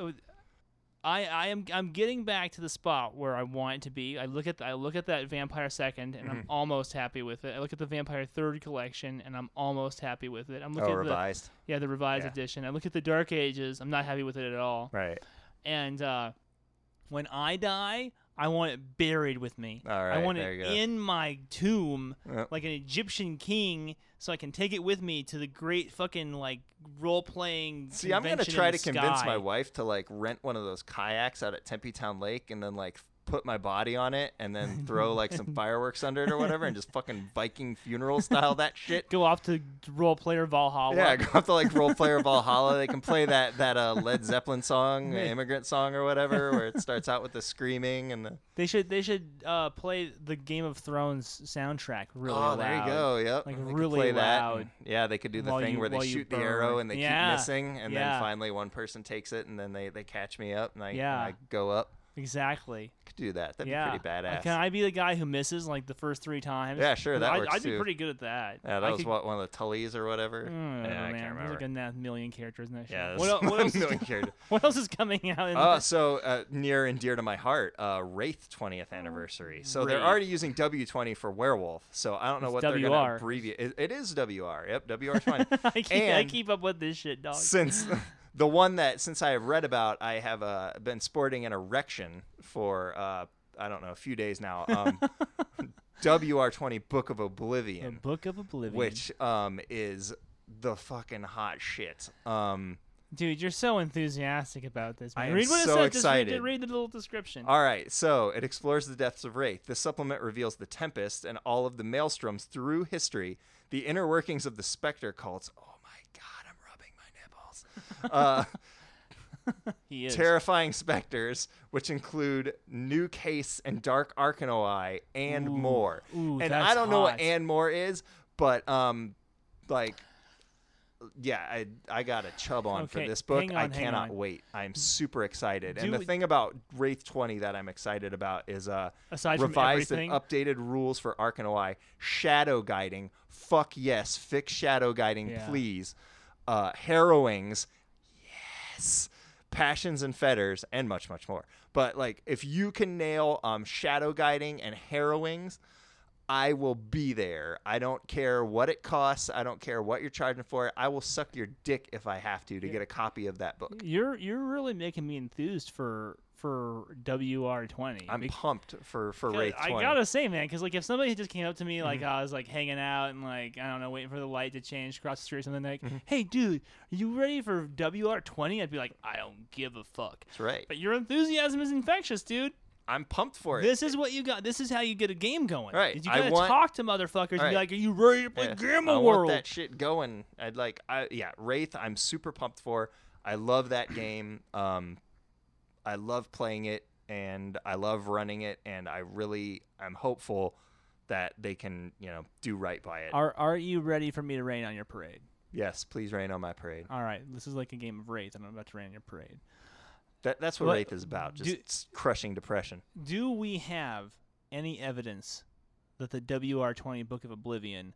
I, I am I'm getting back to the spot where I want it to be. I look at I look at that Vampire Second, and I'm Mm-hmm. almost happy with it. I look at the Vampire Third Collection, and I'm almost happy with it. I'm looking Oh, at the revised. yeah the revised Yeah. edition. I look at the Dark Ages. I'm not happy with it at all. Right. And uh, when I die, I want it buried with me. All I want it in my tomb, Yep. like an Egyptian king, so I can take it with me to the great fucking like role playing. See, I'm gonna try to convince my wife to like rent one of those kayaks out at Tempe Town Lake and then like put my body on it and then throw like some fireworks under it or whatever and just fucking Viking funeral style that shit. Go off to role player Valhalla. Yeah, go off to like role player Valhalla. They can play that that uh, Led Zeppelin song, Yeah. immigrant song or whatever, where it starts out with the screaming and the They should they should uh, play the Game of Thrones soundtrack really oh, loud. there you go. Yep, Like, They really play that loud yeah, they could do the thing you- where they shoot the arrow and they Yeah, keep missing, and yeah. then finally one person takes it, and then they they catch me up, and I, and I go up. Exactly. Could do that. That'd yeah. be pretty Like, badass. can I be the guy who misses like the first three times? Yeah, sure. that I'd, works I'd be pretty good at that. yeah, I that was could- what one of the Tullys or whatever. Mm, yeah, I can't there's remember. like a million characters in that shit. Yeah, what, what, else is, million characters. what else is coming out? In Uh, so uh, near and dear to my heart, uh, Wraith 20th anniversary. So they're already using W20 for Werewolf. So I don't know It's what they're going to abbreviate. It, it is WR. Yep, WR20. I, keep, I keep up with this shit, dog. since the one that since I have read about, I have uh, been sporting an erection for uh, I don't know a few days now. Um, WR20 Book of the Oblivion, Book of Oblivion. which um, is the fucking hot shit. Um, Dude, you're so enthusiastic about this. Man. I am read what so it says. Just read, read the little description. All right, so it explores the depths of Wraith. This supplement reveals the Tempest and all of the maelstroms through history, the inner workings of the Spectre cults. Oh my god, I'm rubbing my nipples. Uh, he is. terrifying specters, which include New Case and Dark Arcanoi and Ooh, more. ooh, and I don't know what and more is, but um, like. Yeah, I I got a chub on for this book. hang I hang cannot on. wait. I'm super excited. and the thing about Wraith 20 that I'm excited about is uh Aside from revised everything, and updated rules for Arcanoi, shadow guiding. Fuck yes, fix shadow guiding, Yeah. please. Uh, harrowings, yes. Passions and fetters, and much, much more. But like, if you can nail um, shadow guiding and harrowings, I will be there. I don't care what it costs. I don't care what you're charging for it. I will suck your dick if I have to to get a copy of that book. you're you're really making me enthused for for WR20. I'm Bec- pumped for for Wraith I 20. gotta say, man, because like if somebody just came up to me Mm-hmm. like I was like hanging out and like I don't know waiting for the light to change across the street or something like, Mm-hmm. hey dude, are you ready for WR20? I'd be like, I don't give a fuck. That's right. But your enthusiasm is infectious, dude. I'm pumped for it. This is what you got. This is how you get a game going. Right, You gotta want- talk to motherfuckers and be like, "Are you ready to play Yeah, Gamma I World?" want that shit going. I'd like, I yeah, Wraith. I'm super pumped for. I love that game. Um, I love playing it and I love running it, and I really am hopeful that they can, you know, do right by it. Are Are you ready for me to rain on your parade? yes, please rain on my parade. All right, this is like a game of Wraith, and I'm about to rain on your parade. That that's what What- Wraith is about. Just do- crushing depression. Do we have any evidence that the WR20 Book of Oblivion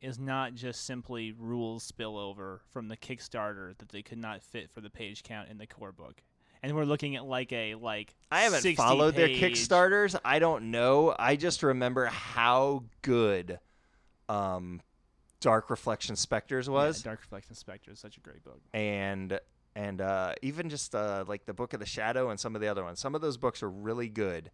is not just simply rules spillover from the Kickstarter that they could not fit for the page count in the core book? And we're looking at like a like I haven't 60 followed their Kickstarters. I don't know. I just remember how good um, Dark Reflection Spectres Yeah, was. Dark Reflection Specters, is such a great book. and and uh, even just uh, like the Book of the Shadow and some of the other ones. Some of those books are really good,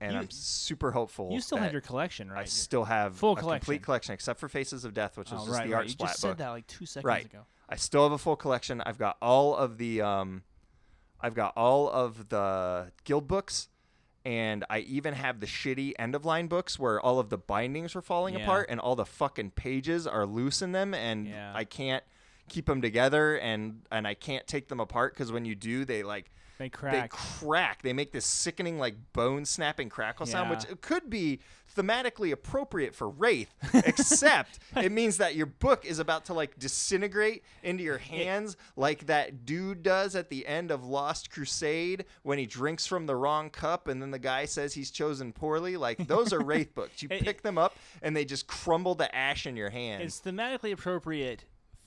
and You- I'm super hopeful. You still have your collection, right? I still have Full a collection. complete collection, except for Faces of Death, which is oh, just right, the right. art You just book. said that like two seconds Right. ago. I still have a full collection. I've got all of the um, I've got all of the guild books, and I even have the shitty end of line books where all of the bindings are falling Yeah. apart and all the fucking pages are loose in them, and Yeah. I can't keep them together, and and I can't take them apart because when you do, they like They crack. they crack. They make this sickening like bone snapping crackle sound, which Yeah. could be thematically appropriate for Wraith, except it means that your book is about to like disintegrate into your hands like that dude does at the end of Last Crusade when he drinks from the wrong cup and then the guy says he's chosen poorly. Like those are Wraith books. You pick them up and they just crumble to ash in your hand. It's thematically appropriate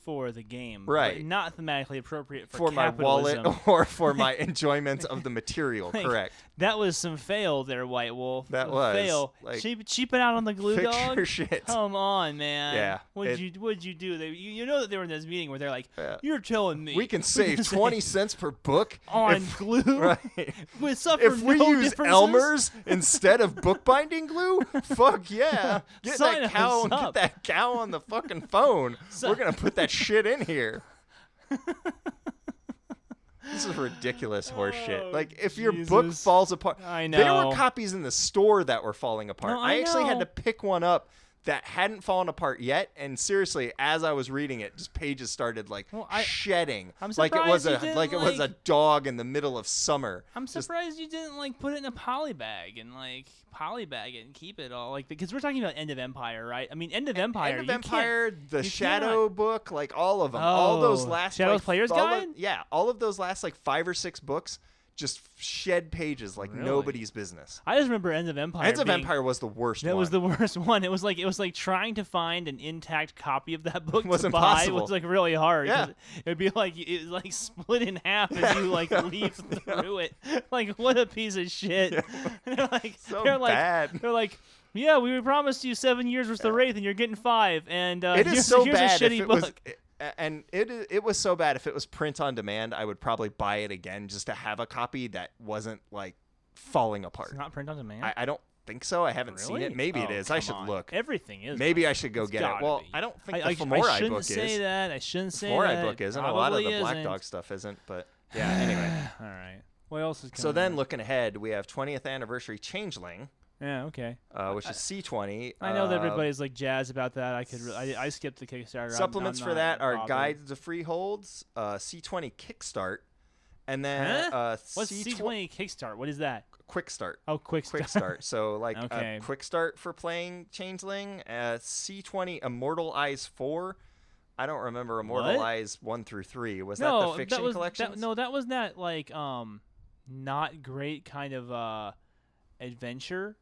for the game, Right. But not thematically appropriate for, for my wallet or for my enjoyment of the material, Like, correct. That was some fail there, White Wolf. That A was, fail. like, cheap, cheaping out on the glue dog. shit. Come on, man. Yeah, What'd it- you What'd you do? They, you, you know that they were in this meeting where they're like, Yeah. "You're telling me We can save 20 cents per book on if, glue right. with suffer if we no use? Elmer's instead of bookbinding glue. Fuck yeah! Get Sign that cow, get that cow on the fucking phone. Si- We're gonna put that shit in here. This is ridiculous horseshit. Oh, Like if your book falls apart, I know there were copies in the store that were falling apart. No, I actually had to pick one up that hadn't fallen apart yet, and seriously, as I was reading it, just pages started like Well, I- shedding, I'm like it was a like it was a dog in the middle of summer. I'm Just- surprised you didn't like put it in a poly bag and like poly bag it and keep it all like because we're talking about End of Empire, right? I mean, End of Empire. End of Empire, the Shadow book, like all of them, all those Oh, last Shadow's like, Player's all of- yeah, all of those last like five or six books just shed pages like Really? nobody's business. I just remember End of Empire. Ends of being- Empire was the worst. That one. was the worst one. It was like it was like trying to find an intact copy of that book Was to buy was like really hard. Yeah. It would be like it was like split in half as you like leaf through it. Like what a piece of shit. they're like So they're like bad. they're like yeah, we promised you seven years worth of Wraith, and you're getting five. And uh, it here's, so here's bad a if shitty it book. was and it it was so bad if it was print on demand i would probably buy it again just to have a copy that wasn't like falling apart It's not print on demand. I, I don't think so i haven't seen it maybe it Oh, is i should on. look Everything is. maybe i should go It's get it well be. i don't think I, the I, is. I shouldn't say that. I shouldn't say Fomori that. book isn't a lot of the black isn't. dog stuff isn't but yeah anyway All right. What else is? so then out? looking ahead we have 20th anniversary changeling Yeah. Okay. uh, which is c20 I know that Uh, everybody's like jazzed about that. I could. Re- I, I skipped the Kickstarter. I'm- Supplements I'm for that are bothered. guides to freeholds, uh, C20 Kickstart, and then Huh? uh, What's C20 C20 Kickstart? What is that? Quick Start. Oh, quick start. Quick start. So like Okay. a quick start for playing Changeling. Uh, C20 Immortal Eyes 4. I don't remember Immortal What? Eyes 1 through 3. Was no, that the fiction that was collection? that, no, that was that like um, not great kind of uh, adventure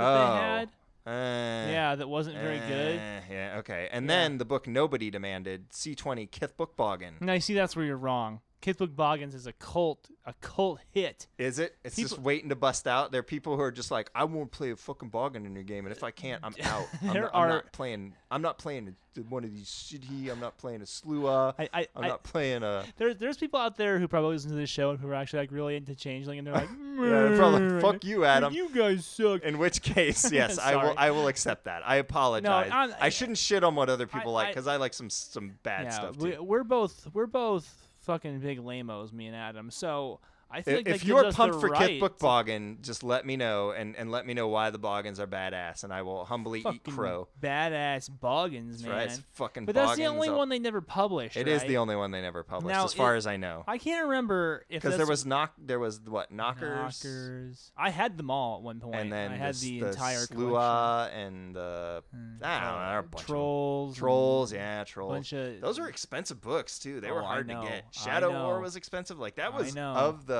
that Oh. they had. Uh, Yeah, that wasn't very good. eh, Yeah, okay. And Yeah. then the book nobody demanded, C20 Kith Boggin. Now you see, that's where you're wrong. Kithbook Boggins is a cult, a cult hit. Is it? It's just waiting to bust out. There are people who are just like, I won't play a fucking boggin in your game, and if I can't, I'm out. I'm, There not, I'm are- not playing. I'm not playing one of these shitty. I'm not playing a Sluagh. I, I, I'm I not playing a. there's there's people out there who probably listen to this show and who are actually like really into changeling, and they're like, Yeah, they're probably like, fuck you, Adam. You guys suck. In which case, yes, I will. I will accept that. I apologize. I'm- I shouldn't shit on what other people like because I like some some bad yeah, stuff we, too. we're both we're both fucking big lamos, me and Adam. So I feel If, if you're pumped for right Kithbook to Boggin, just let me know and, and let me know why the Boggins are badass, and I will humbly eat crow. badass Boggins, That's man. right. It's fucking But that's the only up- one they never published. It is right? the only one they never published, Now, as far it- as I know. I can't remember if Because there was knock, there was what knockers, knockers. I had them all at one point. and then I had this- the, the entire Sluagh and the collection. I don't know, there are a bunch trolls. trolls. Yeah, trolls. Of Those were expensive books too. They were Oh, I hard to get. Shadow War was expensive. Like that was of the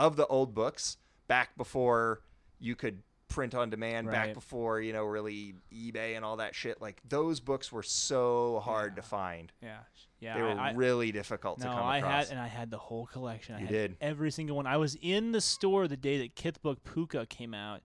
of the old books back before you could print on demand. Back before you know really eBay and all that shit. Like those books were so hard to find. yeah, yeah. They were I, really difficult to no, come I across. had and I had the whole collection. I You had did. every single one. I was in the store the day that Kithbook Pooka came out.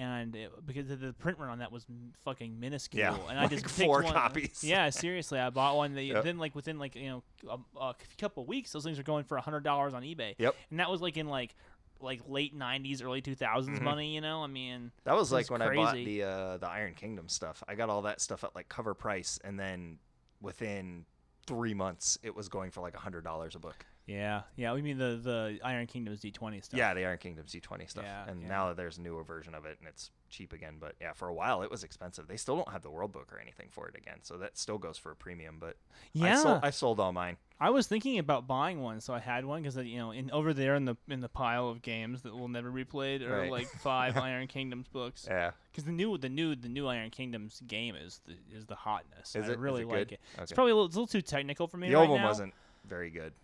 And it, because the, print run on that was fucking minuscule, Yeah, and I like just picked four one- copies. Yeah, seriously, I bought one. That Yep. then like within like you know a, a couple weeks, those things were going for a hundred dollars on eBay. Yep. and that was like in like like late '90s, early 2000s Mhm. money. You know, I mean, That was like was when I bought the uh, the Iron Kingdom stuff. I got all that stuff at like cover price, and then within three months, it was going for like a hundred dollars a book. Yeah, yeah. We mean the the Iron Kingdoms D20 stuff. Yeah, the Iron Kingdoms D20 stuff. Yeah, and yeah. now there's a newer version of it and it's cheap again. But yeah, for a while it was expensive. They still don't have the World Book or anything for it again, so that still goes for a premium. But yeah. I sold, I sold all mine. I was thinking about buying one, so I had one because uh, you know, in over there in the in the pile of games that will never be played are Right. like five Iron Kingdoms books. Yeah. Because the new the new the new Iron Kingdoms game is the is the Is hotness. I it- is really it like good? it. It's probably a little, it's a little too technical for me The right old one now. wasn't very good.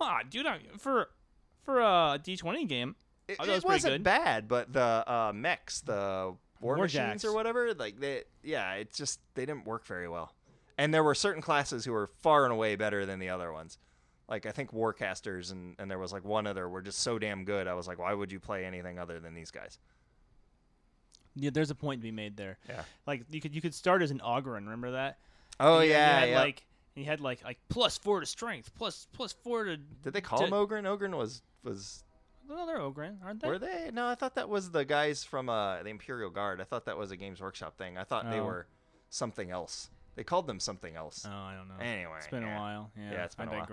Ah, dude, I, for for a D twenty game, It, I it it was pretty wasn't good. bad, but the uh, mechs, the war machines Warjacks. or whatever, like they, yeah, it's just they didn't work very well. And there were certain classes who were far and away better than the other ones. Like I think warcasters and and there was like one other were just so damn good. I was like, why would you play anything other than these guys? yeah, there's a point to be made there. Yeah. Like you could you could start as an Augurin, remember that? Oh And yeah, had yeah. like you had like like plus four to strength, plus plus four to. Did they call to- him Ogren? Ogren was was No, they're Ogrin, aren't they? were they? No, I thought that was the guys from uh, the Imperial Guard. I thought that was a Games Workshop thing. I thought they Oh. were something else. They called them something else. Oh, I don't know. Anyway, it's been yeah. a while. Yeah, Yeah, it's been I a while.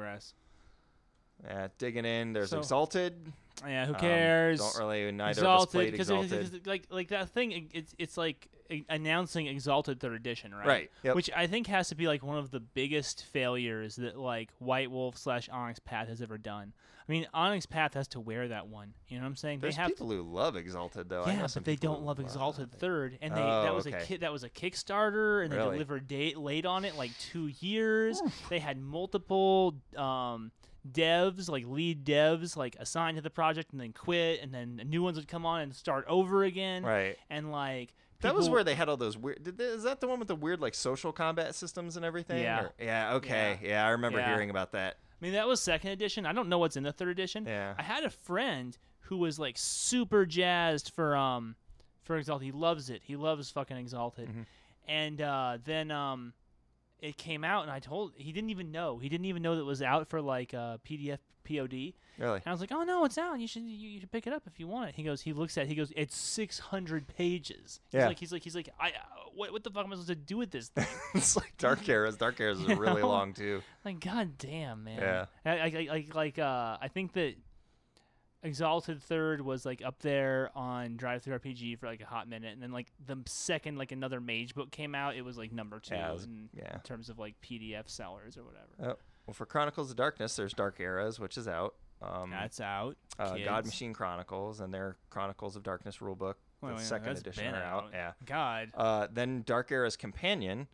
Yeah, digging in. There's So- Exalted. Yeah, who Um, cares? don't really. Neither of us played because Exalted. like like that thing. it- It's it's like a- announcing Exalted Third Edition, right? Right, yep. Which I think has to be like one of the biggest failures that like White Wolf slash Onyx Path has ever done. I mean, Onyx Path has to wear that one. You know what I'm saying? There's they have people who love Exalted though. I yeah, know some but they people don't who love Exalted it. Third, and they Oh, that was okay. a ki- that was a Kickstarter, and they Really? delivered date late on it, like two years. They had multiple um, devs, like lead devs, like assigned to the project, and then quit, and then new ones would come on and start over again. Right. And like That was where they had all those weird. Did they, is that the one with the weird like social combat systems and everything? Yeah. Or- yeah. Okay. Yeah. I remember Yeah. hearing about that. I mean, that was second edition. I don't know what's in the third edition. Yeah. I had a friend who was like super jazzed for um for Exalted. He loves it. He loves fucking Exalted. Mhm. And uh, then um it came out and I told he didn't even know. He didn't even know that it was out for like uh, PDF POD. Really. And I was like, "Oh no, it's out. You should you, you should pick it up if you want it." He goes, he looks at, it, he goes, "It's 600 pages." He's Yeah. like, he's like, he's like, "I uh, what what the fuck am I supposed to do with this thing?" it's like Dark Eras. Dark Eras is really know? long too. Like, god damn, man. Yeah. I, I, I- like, like, uh, I think that Exalted Third was like up there on DriveThruRPG for like a hot minute, and then like the second like another Mage book came out, it was like number two Yeah, was- in yeah. terms of like PDF sellers or whatever. Oh, well, for Chronicles of Darkness, there's Dark Eras, which is out. Um, That's out. uh, God. Machine Chronicles and their Chronicles of Darkness rulebook. The wait, second edition are out. Yeah. God. Uh, then Dark Era's Companion,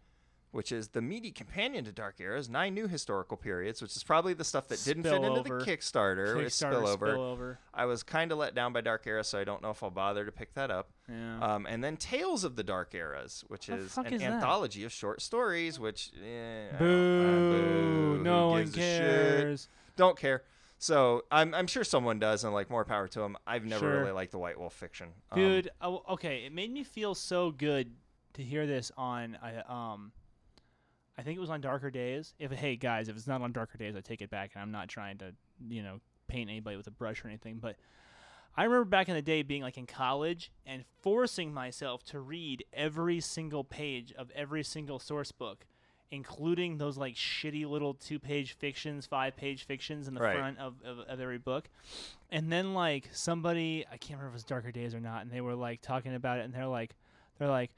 which is the meaty companion to Dark Era's nine new historical periods, which is probably the stuff that didn't fit into the Spillover. Kickstarter. Kickstarter spillover. spillover. I was kind of let down by Dark Era, so I don't know if I'll bother to pick that up. Yeah. Um, and then Tales of the Dark Eras, which The is an is that? anthology of short stories, which eh, don't- uh, boo. boo, No one gives a shit? cares. Don't care. So I'm, I'm sure someone does, and like more power to them. I've never Sure. really liked the White Wolf fiction, Um, Dude, oh, okay, it made me feel so good to hear this on I um I think it was on Darker Days. If hey guys, if it's not on Darker Days, I take it back and I'm not trying to, you know, paint anybody with a brush or anything, but I remember back in the day being like in college and forcing myself to read every single page of every single source book, including those like shitty little two page fictions, five page fictions in the Right. front of, of, of every book. And then like somebody I can't remember if it was Darker Days or not, and they were like talking about it and they're like they're like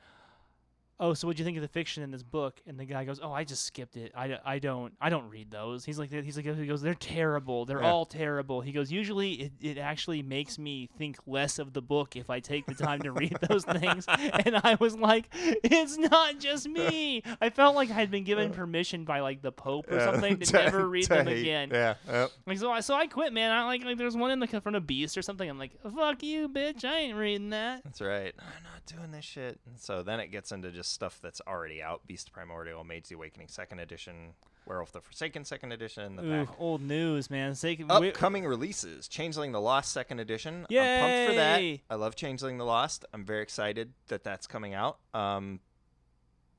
Oh, so what'd you think of the fiction in this book? And the guy goes, "Oh, I just skipped it. I, I don't I don't read those." He's like he's like he goes, "They're terrible. They're Yeah. all terrible." He goes, "Usually it, it actually makes me think less of the book if I take the time to read those things." And I was like, "It's not just me. I felt like I had been given uh, permission by like the Pope or yeah, something to, never read them hate. again." Yeah. Yep. Like so, I so I quit, man. I like like there's one in the front of Beast or something. I'm like, fuck you, bitch. I ain't reading that. That's right. I'm not doing this shit. And so then it gets into just stuff that's already out. Beast Primordial, Mage the Awakening Second Edition, Werewolf the Forsaken Second Edition, the Ooh, pack. old news, man. We- Upcoming releases: Changeling the Lost Second Edition. I'm pumped for that. I love Changeling the Lost. I'm very excited that that's coming out. Um,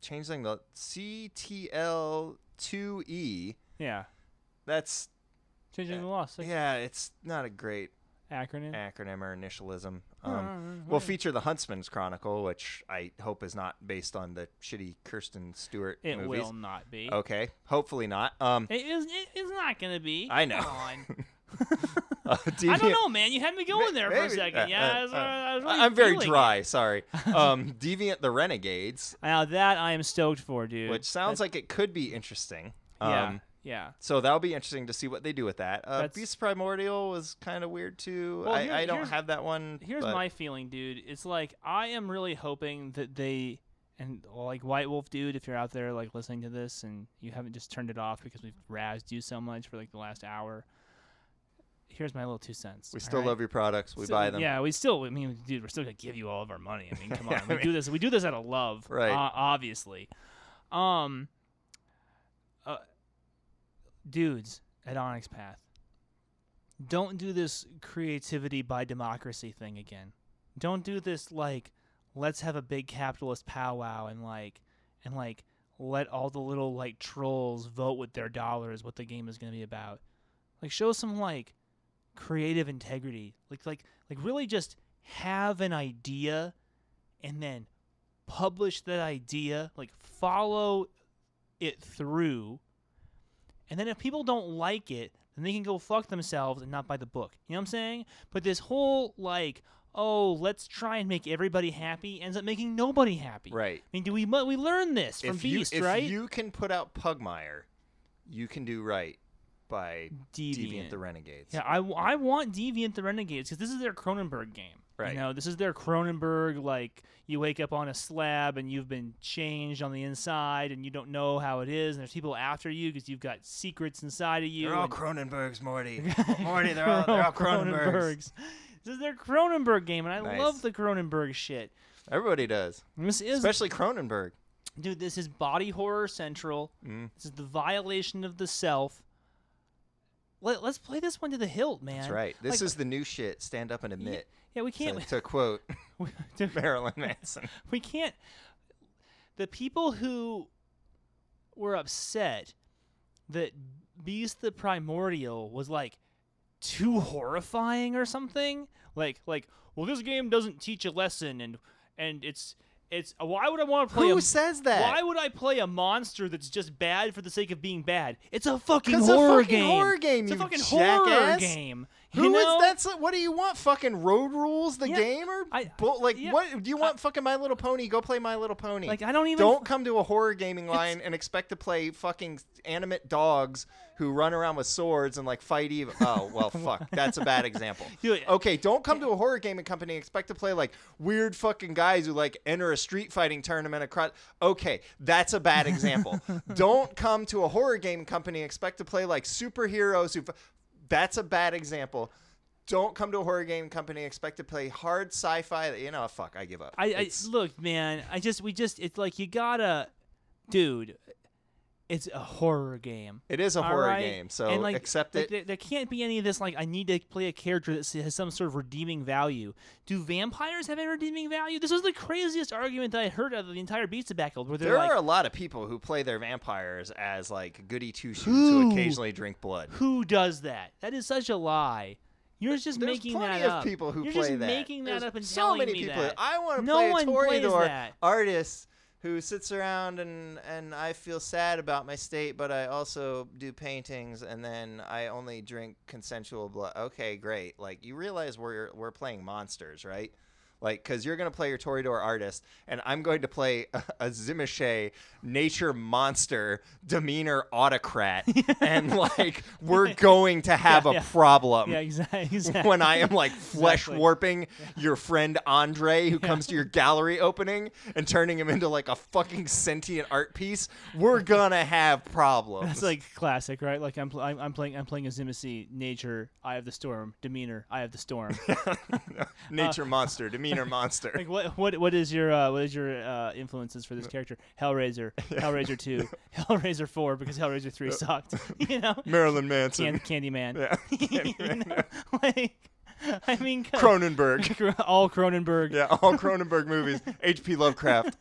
Changeling the CTL 2E. yeah, That's changing the loss. yeah, it's not a great. Acronym. acronym or initialism. Uh, Um, will feature the Huntsman's Chronicle, which I hope is not based on the shitty Kristen Stewart it movies. will not be. Okay, hopefully not. Um, it is it is not gonna be. I know. Uh, I don't know, man. You had me going there for a second. yeah, uh, I was, uh, I was really I'm very feeling it. dry. Sorry. Um, Deviant the Renegades, Now that I am stoked for, dude. which sounds like it could be interesting. Um, yeah, yeah. So that'll be interesting to see what they do with that. Uh, That's- Beast Primordial was kind of weird too. Well, I, here- I don't here's- have that one. Here's but my feeling, dude. It's like I am really hoping that they and like White Wolf, dude. If you're out there like listening to this and you haven't just turned it off because we've razzed you so much for like the last hour. Here's my little two cents. We all still right? love your products. We buy them. Yeah, we still. I mean, dude, we're still gonna give you all of our money. I mean, come on, we do this. We do this out of love, Right. Uh, obviously, um, dudes at Onyx Path, don't do this creativity by democracy thing again. Don't do this like, let's have a big capitalist powwow and like, and like, let all the little like trolls vote with their dollars what the game is gonna be about. Like, show some like creative integrity. Like like like really just have an idea and then publish that idea, like follow it through. And then if people don't like it, then they can go fuck themselves and not buy the book. You know what I'm saying? But this whole like, oh, let's try and make everybody happy ends up making nobody happy. Right. I mean, do we we learn this from if Beast, you, if right? you can put out Pugmire, you can do right by Deviant, Deviant. the Renegades. Yeah, I, I want Deviant the Renegades because this is their Cronenberg game. Right. You know, this is their Cronenberg. Like you wake up on a slab and you've been changed on the inside and you don't know how it is, and there's people after you because you've got secrets inside of you. They're all Cronenbergs, Morty. Morty, they're all, they're all Cronenbergs. This is their Cronenberg game, and I Nice. love the Cronenberg shit. Everybody does, This is, especially Cronenberg. dude. This is body horror central. Mm. This is the violation of the self. Let, let's play this one to the hilt, man. That's right. This Like, is the new shit. Stand up and admit. Yeah. We can't. to quote to- Marilyn Manson. we can't the people who were upset that beast the primordial was like too horrifying or something like like well this game doesn't teach a lesson and and it's it's why would i want to play Who a, says that? why would i play a monster that's just bad for the sake of being bad it's a fucking it's a fucking game horror game, it's a fucking horror game Who you is know? that's what do you want? Fucking road rules the Yeah, game or I- bull- like yeah, what do you want? fucking My Little Pony? Go play My Little Pony. like i don't even Don't come to a horror gaming line and expect to play fucking animate dogs who run around with swords and like fight evil. Oh well, fuck. That's a bad example. Okay, don't come to a horror gaming company and expect to play like weird fucking guys who like enter a street fighting tournament across. Okay, that's a bad example. don't come to a horror gaming company and expect to play like superheroes who. f- That's a bad example. Don't come to a horror game company expect to play hard sci-fi. That, you know, fuck. I give up. I, I look, man. I just we just it's like you gotta, dude. It's a horror game. It is a horror right? game, so and like, accept like, it. There, there can't be any of this like I need to play a character that has some sort of redeeming value. Do vampires have any redeeming value? This was the craziest argument that I heard of the entire Beast Tobacco, where There like, are a lot of people who play their vampires as like goody two shoes Who? occasionally drink blood. "Who does that? That is such a lie." You're just There's making plenty that of up. people who You're play just that. making that There's up and so telling many me people. that. I want to No play a Toreador artist who sits around and and I feel sad about my state, but I also do paintings and then I only drink consensual blood. Okay, great. Like you realize we're we're playing monsters, right? Like, because you're going to play your Toreador artist, and I'm going to play a, a Tzimisce nature monster demeanor autocrat, and like we're going to have Yeah, a yeah. problem Yeah, exactly. exactly. when I am like flesh Exactly. warping your friend Andre who comes to your gallery opening and turning him into like a fucking sentient art piece, we're gonna have problems. That's like classic, right? Like I'm, pl- I'm, I'm playing, I'm playing a Tzimisce, nature, Eye of the Storm, demeanor, Eye of the Storm. nature uh, monster, demeanor monster. like what, what, what is your, uh, what is your uh, influences for this character? Hellraiser, Hellraiser two, Hellraiser four because Hellraiser three sucked. you know, Marilyn Manson. Can- Candyman. yeah. you know? like, I mean, Cronenberg. all Cronenberg. Yeah, all Cronenberg movies. H.P. Lovecraft.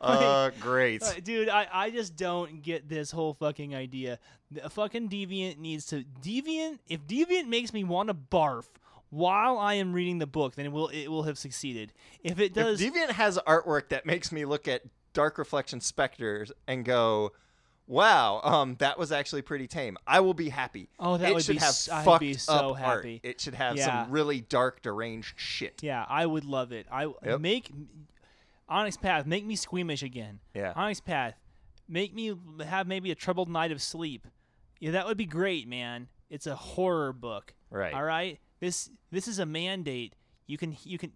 Uh, great. Uh, dude, I, I just don't get this whole fucking idea. A fucking deviant needs to deviant. If deviant makes me want to barf, while I am reading the book, then it will it will have succeeded. If it does, If Deviant has artwork that makes me look at Dark Reflection Specters and go, "Wow, um, that was actually pretty tame," I will be happy. Oh, that it would should be have I'd fucked be up so art. It should have Yeah. some really dark, deranged shit. yeah, I would love it. I Yep. make Onyx Path make me squeamish again. Yeah. Onyx Path make me have maybe a troubled night of sleep. Yeah, that would be great, man. It's a horror book. Right. All right. This this is a mandate. You can you can.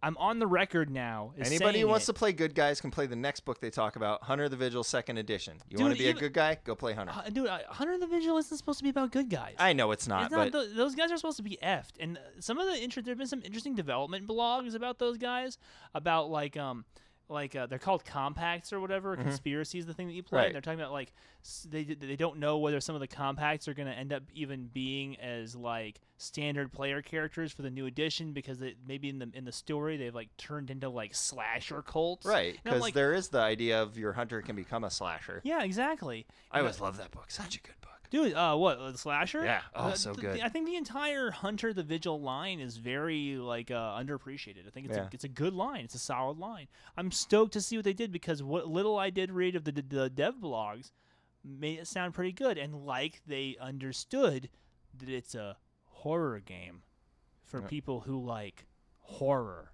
I'm on the record now. Anybody who wants it. to play good guys can play the next book they talk about, Hunter the Vigil Second Edition. You want to be a good guy? Go play Hunter. Uh, dude, uh, Hunter the Vigil isn't supposed to be about good guys. I know it's not, it's not. but tho- those guys are supposed to be effed, and uh, some of the inter- there've been some interesting development blogs about those guys, about like um, like uh, they're called compacts or whatever. Conspiracy is the thing that you play. Mm-hmm. Right. And they're talking about like s- they they don't know whether some of the compacts are going to end up even being as like standard player characters for the new edition because they, maybe in the in the story they've like turned into like slasher cults. right because like, there is the idea of your hunter can become a slasher. yeah, exactly. I And always love that book. Such a good book. Dude, uh, what the slasher? Yeah. Oh, Uh, so th- good. I think the entire Hunter the Vigil line is very like uh, underappreciated. I think it's Yeah. a, it's a good line. It's a solid line. I'm stoked to see what they did because what little I did read of the the dev blogs made it sound pretty good and like they understood that it's a horror game for Yeah. people who like horror.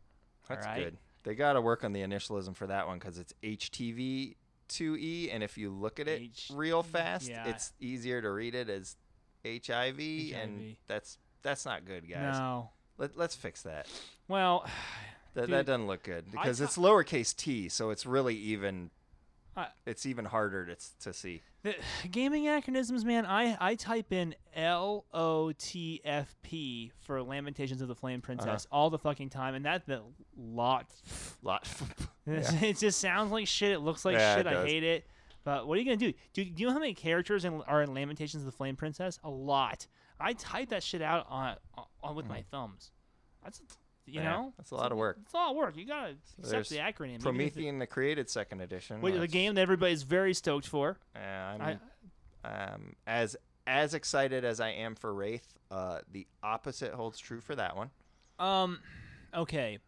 That's Alright. good. They got to work on the initialism for that one because it's HTV 2E, and if you look at it H- real fast, yeah. it's easier to read it as HIV, and that's that's not good, guys. No. Let, let's fix that. Well, That, Dude, that doesn't look good because ta- it's lowercase t, so it's really even. I- it's even harder to to see. The gaming acronyms, man. I I type in L O T F P for Lamentations of the Flame uh-huh. Princess all the fucking time, and that's a lot. Lot. it just sounds like shit. It looks like Yeah, shit. I does. hate it. But what are you gonna do? Do, do you know how many characters in, are in Lamentations of the Flame Princess? A lot. I type that shit out on, on with hmm. my thumbs. That's you. Yeah, know that's a lot of work. It's a lot of work. You gotta accept the acronym. Promethean the created second edition. Which is a game that everybody's very stoked for. uh, I'm I, um, as as excited as I am for Wraith. Uh, the opposite holds true for that one. Um, okay.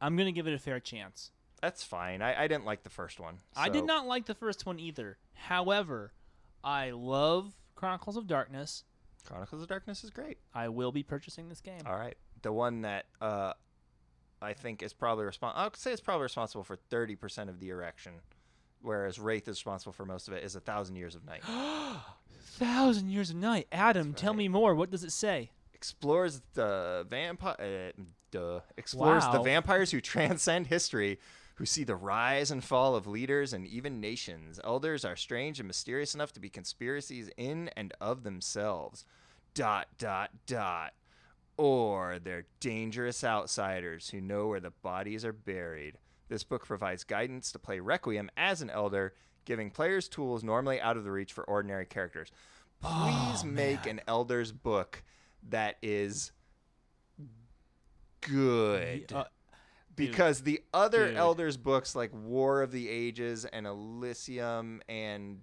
I'm gonna give it a fair chance. That's fine. I, I didn't like the first one. I did not like the first one either. However, I love Chronicles of Darkness. Chronicles of Darkness is great. I will be purchasing this game. All right, the one that uh, I think is probably responsible. I'll say it's probably responsible for thirty percent of the erection, whereas Wraith is responsible for most of it. Is a thousand years of night. Thousand Years of Night. Adam, tell me more. What does it say? explores the vampire. Uh, duh. Explores the vampires who transcend history, who see the rise and fall of leaders and even nations. Elders are strange and mysterious enough to be conspiracies in and of themselves. Dot dot dot. Or they're dangerous outsiders who know where the bodies are buried. This book provides guidance to play Requiem as an elder, giving players tools normally out of the reach for ordinary characters. Please make an elder's book that is good. Uh, because the other dude. elders books like War of the Ages and Elysium and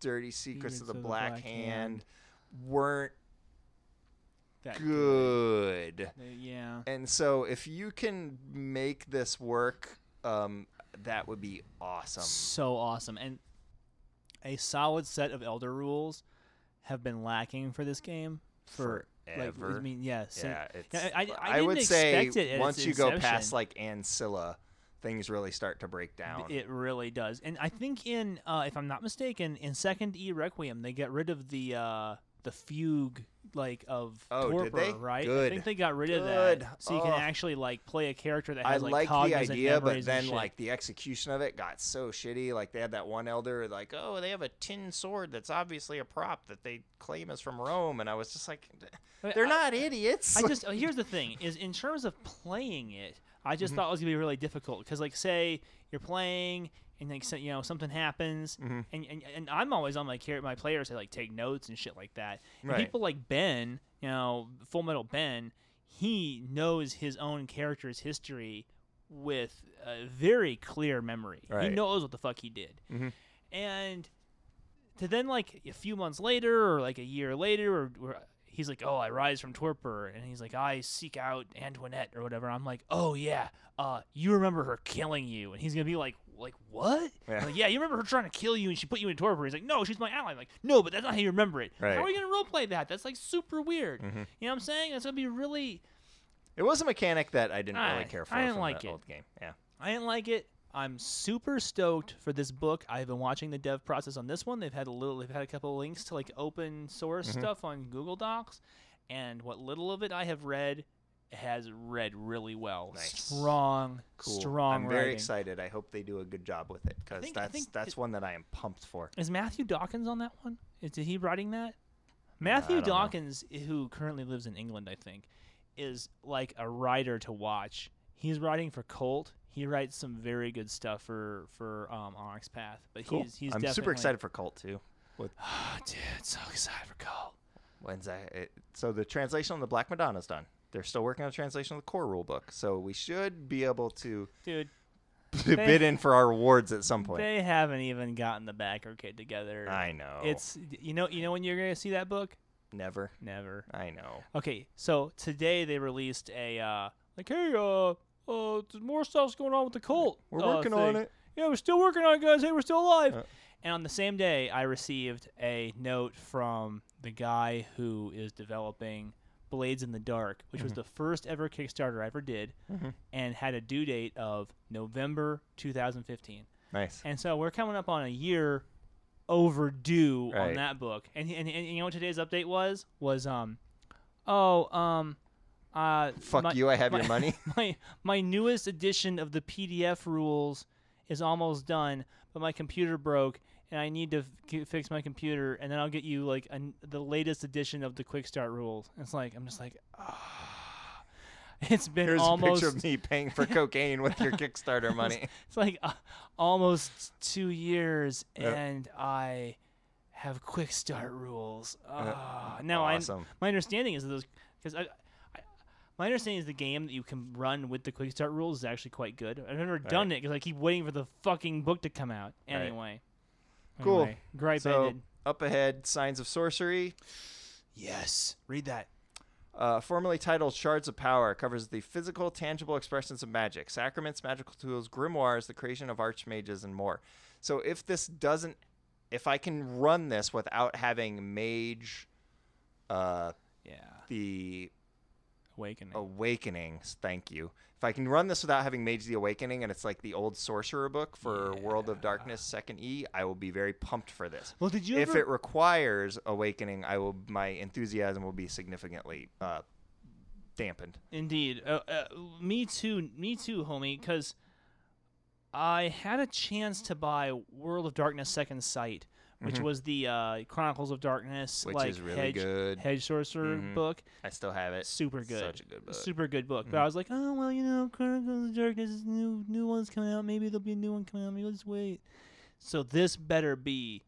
Dirty Secrets of the, Black, Hand weren't that good. Uh, Yeah. And so if you can make this work, um, that would be awesome. So awesome. And a solid set of Elder rules have been lacking for this game for Like, I mean, yes. yeah, it's, I- I- I would say it once you go past like Ancilla, things really start to break down. It really does, and I think in, uh, if I'm not mistaken, in Second E Requiem they get rid of the uh, the fugue like of Oh, torpor, right? I think they got rid of Good. that, so you can Oh. actually like play a character that I has like like the idea, but then like the execution of it got so shitty. Like they had that one elder, like, oh, they have a tin sword that's obviously a prop that they claim is from Rome, and I was just like, they're I- not idiots. I just here's the thing: is in terms of playing it, I Mm-hmm. just thought it was gonna be really difficult because, like, say you're playing and like so- you know something happens, Mm-hmm. and, and and I'm always on my char- my players to like take notes and shit like that. And Right. people like Ben, you know, Full Metal Ben, he knows his own character's history with a very clear memory. He knows what the fuck he did, Mhm. and to then like a few months later or like a year later or, or he's like, "Oh, I rise from torpor," and he's like, "I seek out Antoinette or whatever." I'm like, "Oh yeah, uh, you remember her killing you?" And he's gonna be like, "Like what?" Yeah. Like, yeah, you remember her trying to kill you and she put you in torpor. He's like, "No, she's my ally." I'm like, "No, but that's not how you remember it. Right. How are you gonna roleplay that? That's like super weird. Mhm. You know what I'm saying? That's gonna be really." It was a mechanic that I didn't I- really care for I didn't like the it. old game. Yeah. I didn't like it. I'm super stoked for this book. I've been watching the dev process on this one. They've had a little, they've had a couple of links to like open source Mm-hmm. stuff on Google Docs, and what little of it I have read has read really well. Nice. Strong, Cool. strong I'm very writing. excited. I hope they do a good job with it because that's think that's it- one that I am pumped for. Is Matthew Dawkins on that one? Is he writing that? Matthew don't know. Dawkins, who currently lives in England, I think, is like a writer to watch. He's writing for Kult. He writes some very good stuff for for um, Onyx Path. But Cool. he's he's I'm super excited for Kult too. Oh, dude, so excited for Kult. When's that? It, so the translation on the Black Madonna's done. They're still working on the translation of the core rulebook, so we should be able to Dude, bid in for our rewards at some point. they haven't even gotten the backer kit together. I know. It's you know you know when you're gonna see that book? never. Never. I know. Okay, so today they released a uh like hey uh uh there's more stuff's going on with the cult. We're uh, working on it. Yeah, we're still working on it, guys. Hey, we're still alive. Uh. and on the same day, I received a note from the guy who is developing Blades in the Dark, which Mm-hmm. was the first ever Kickstarter I ever did, Mhm. and had a due date of November 2015. Nice. And so we're coming up on a year overdue on that book. And, and and you know what today's update was? Was um oh um uh Fuck my- you! I have my- your money. my my newest edition of the PDF rules is almost done, but my computer broke and I need to f- fix my computer and then I'll get you like an, the latest edition of the quick start rules. It's like I'm just like ah. It's been Here's almost a picture of me paying for cocaine with your Kickstarter money. it's like uh, almost two years, Yeah. and I have quick start rules. Uh, now, awesome. I my understanding is that those because I, I, my understanding is the game that you can run with the quick start rules is actually quite good. I've never done it because I keep waiting for the fucking book to come out. Right. Anyway, Cool. Anyway, gripe So ended. up ahead, Signs of Sorcery, Yes, read that. uh, formerly titled Shards of Power, covers the physical, tangible expressions of magic, sacraments, magical tools, grimoires, the creation of archmages, and more. So if this doesn't, if I can run this without having mage, uh, Yeah, the awakening. Awakenings, thank you. If I can run this without having Mage the Awakening and it's like the old sorcerer book for World of Darkness second E, I will be very pumped for this. Well, did you if ever? it requires awakening, I will my enthusiasm will be significantly uh, dampened. Indeed. Uh, uh, me too. Me too, homie. Because I had a chance to buy World of Darkness Second Sight, which was the uh, Chronicles of Darkness, Mm-hmm. Which like is really hedge, good. hedge sorcerer Mhm. book. I still have it. Super good. Such a good book. Mm-hmm. Super good book. But I was like, oh well, you know, Chronicles of Darkness, new new one's coming out. Maybe there'll be a new one coming out. Maybe let's wait. So this better be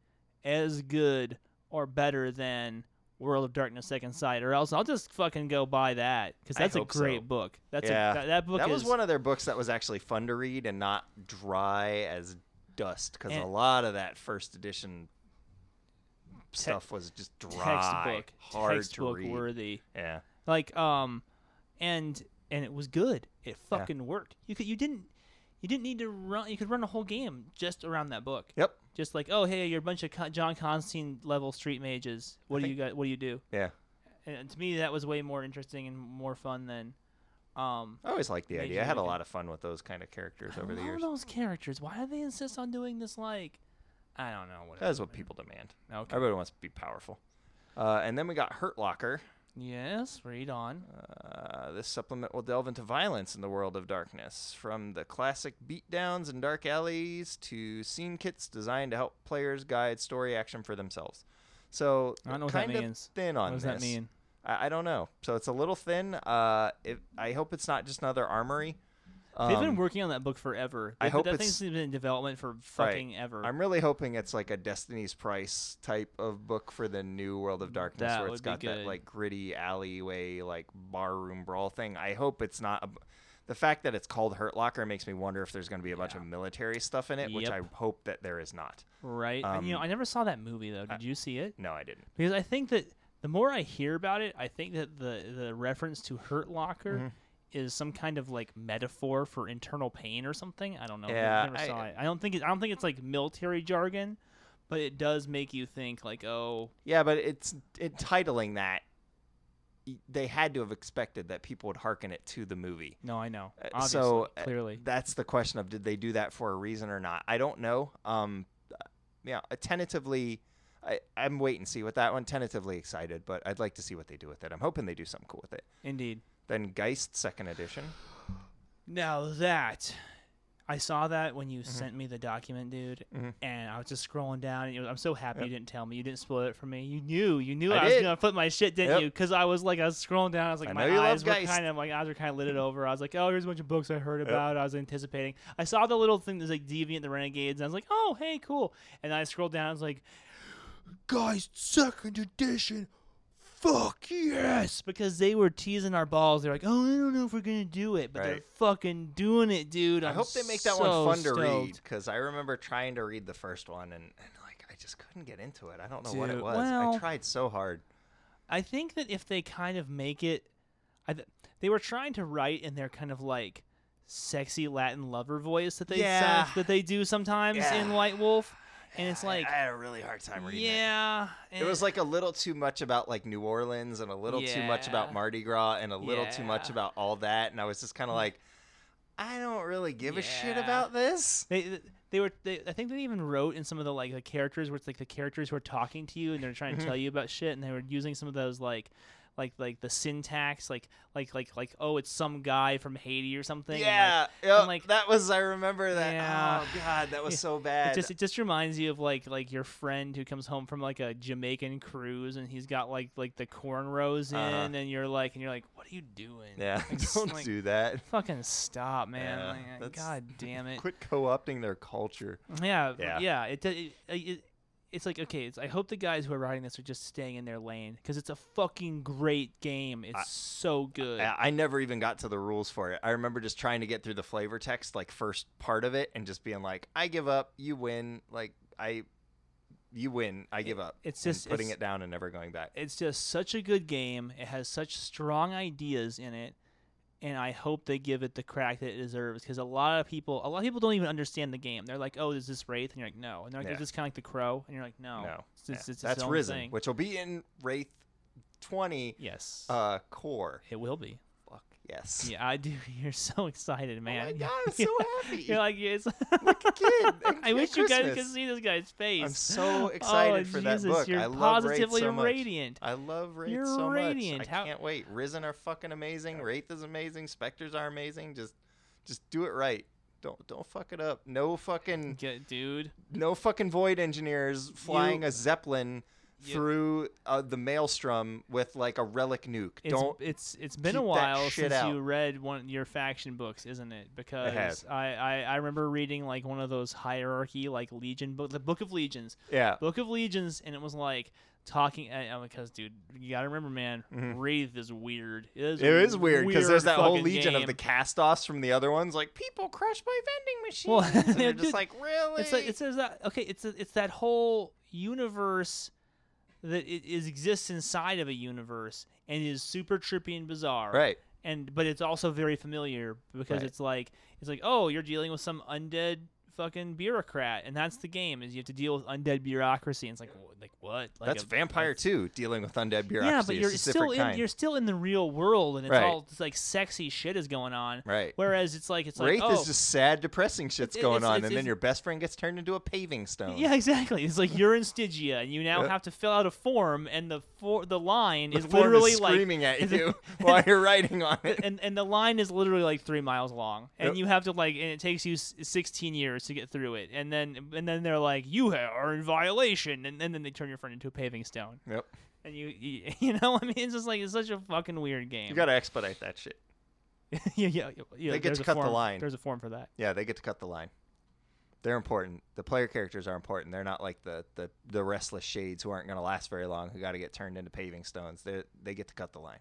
as good or better than World of Darkness Second Sight, or else I'll just fucking go buy that because that's a hope so. great book. That's yeah, a, that, that book that is was one of their books that was actually fun to read and not dry as dust because a lot of that first edition stuff was just dry, textbook hard textbook to read. worthy. Yeah. Like um, and and it was good. It fucking worked. You could you didn't you didn't need to run. You could run a whole game just around that book. Yep. Just like oh hey you're a bunch of Con- John Constantine level street mages. What do think- you got? What do you do? Yeah. And to me that was way more interesting and more fun than um. I always liked the idea. I had a lot of fun with those kind of characters I over the years. those characters. Why do they insist on doing this? Like, I don't know. Whatever. That is what people demand. Okay. Everybody wants to be powerful. Uh, and then we got Hurt Locker. Yes. Read on. Uh, this supplement will delve into violence in the world of darkness, from the classic beatdowns and dark alleys to scene kits designed to help players guide story action for themselves. So I don't know what that kind of means. thin on what does that mean? I, I don't know. So it's a little thin. Uh, it, I hope it's not just another armory. They've been Um, working on that book forever. I hope that thing's been in development for fucking ever. I'm really hoping it's like a Destiny's Price type of book for the new World of Darkness, That where it's got that like gritty alleyway, like barroom brawl thing. I hope it's not. A, the fact that it's called Hurt Locker makes me wonder if there's going to be a bunch of military stuff in it, which I hope that there is not. right? and you know, um, I never saw that movie though. Did you see it? No, I didn't. Because I think that the more I hear about it, I think that the the reference to Hurt Locker Mhm. Is some kind of like metaphor for internal pain or something. I don't know. I Yeah, never I- saw it. I don't think it, I don't think it's like military jargon, but it does make you think like, oh, Yeah, but it's entitling that. They had to have expected that people would hearken it to the movie. no, I know. Uh, Obviously, so, uh, clearly, That's the question of did they do that for a reason or not? I don't know. Um, yeah, uh, tentatively, I, I'm wait and see with that one. Tentatively excited, but I'd like to see what they do with it. I'm hoping they do something cool with it. indeed. Then Geist Second Edition. Now that I saw that when Mm-hmm. you sent me the document, dude, Mhm. and I was just scrolling down. And was, I'm so happy Yep. you didn't tell me. You didn't spoil it for me. You knew. You knew I I, was gonna put my shit, didn't Yep. you? Because I was like, I was scrolling down. I was like, I my know you love eyes were kind of, my eyes were kind of lit it over. I was like, oh, here's a bunch of books I heard Yep. about. I was anticipating. I saw the little thing that's like Deviant, the Renegades, and I was like, oh, hey, cool. And I scrolled down. I was like, guys, second edition. Fuck yes! Because they were teasing our balls. They're like, "Oh, I don't know if we're gonna do it," but they're Right. fucking doing it, dude. I I'm hope they make that so one fun to stoked. read because I remember trying to read the first one and, and like I just couldn't get into it. I don't know what it Dude, was. well- I tried so hard. I think that if they kind of make it, I th- they were trying to write in their kind of like sexy Latin lover voice that they Yeah. that they do sometimes in Yeah. White Wolf, and it's like, I, had a really hard time reading it. yeah, It was like a little too much about like New Orleans and a little too much about Mardi Gras and a little too much Yeah. about all that, and I was just kind of like, I don't really give a shit Yeah. about this. they they were they, I think they even wrote in some of the like the characters where it's like the characters who are talking to you and they're trying to Mhm. tell you about shit and they were using some of those like like like the syntax like like like like oh it's some guy from Haiti or something and, like, yeah, yep, like- that was. I remember that. Yeah. Oh god, that was Yeah. so bad. It just it just reminds you of like like your friend who comes home from like a Jamaican cruise and he's got like like the cornrows in Uh-huh. and you're like and you're like what are you doing? yeah, Like, don't like, do that. Fucking stop, man! Yeah, Like, God damn it! Quit co-opting their culture. Yeah, Yeah. yeah. It, it, it, it it's like okay. It's I hope the guys who are writing this are just staying in their lane because it's a fucking great game. It's I- so good. I, I never even got to the rules for it. I remember just trying to get through the flavor text, like first part of it, and just being like, "I give up. You win. Like I, you win. I give up." it's just- putting it's- it down and never going back. it's just such a good game. It has such strong ideas in it, and I hope they give it the crack that it deserves. Because a lot of people, a lot of people don't even understand the game. They're like, "Oh, is this Wraith?" And you're like, "No." And they're like, Yeah. "Is this kind of like the Crow?" And you're like, "No, no, It's, Yeah. it's that's its own Risen, thing. which will be in Wraith twenty yes, uh, core. it will be. Yes. Yeah, I do. You're so excited, man. Oh my god, I'm so happy. You're like, yes. like a kid. I wish you guys could see this guy's face. I'm so oh, excited oh, for that book. You're I love Wraith positively so much. radiant. I love Wraith You're so radiant. much. I How- can't wait. Risen are fucking amazing. Wraith is amazing. Specters are amazing. Just, just do it right. Don't don't fuck it up. No fucking Get, dude. no fucking void engineers flying a zeppelin Through uh, the maelstrom with like a relic nuke. It's, don't. it's it's been a while since out. you read one your faction books, isn't it? Because has. I, I I remember reading like one of those hierarchy like Legion book, the Book of Legions, yeah. Book of Legions, and it was like talking. uh, because dude, you gotta remember, man, Mhm. Wraith is weird. It is, It is weird because there's that whole legion game. of the cast-offs from the other ones, like people crushed by vending machines. Well, and they're just dude, like, really? It's like it says that okay. It's a, it's that whole universe that it is exists inside of a universe and is super trippy and bizarre. right. And but it's also very familiar because Right. it's like it's like oh you're dealing with some undead fucking bureaucrat and that's the game is you have to deal with undead bureaucracy and it's like wh- like what like That's a- Vampire a- too, dealing with undead bureaucracy. yeah, but you're still in kind. you're still in the real world and it's Right. all just like sexy shit is going on. right. Whereas it's like it's like Wraith oh is just sad, depressing shit's It's- going it's- on, it's- and then your best friend gets turned into a paving stone. Yeah, exactly. It's like you're in Stygia, and you now Yep. have to fill out a form, and the for the line the is literally is like, screaming at you while you're writing on it. and and the line is literally like three miles long, and Yep. you have to like, and it takes you 16 years to get through it, and then and then they're like, you are in violation, and, and then they turn your friend into a paving stone, Yep. and you you, you know, I mean, it's just like it's such a fucking weird game. You gotta expedite that shit. yeah, yeah, yeah. They get to cut the line. There's a form for that. Yeah, they get to cut the line. They're important. The player characters are important. They're not like the the, the restless shades who aren't gonna last very long, who got to get turned into paving stones. They they get to cut the line.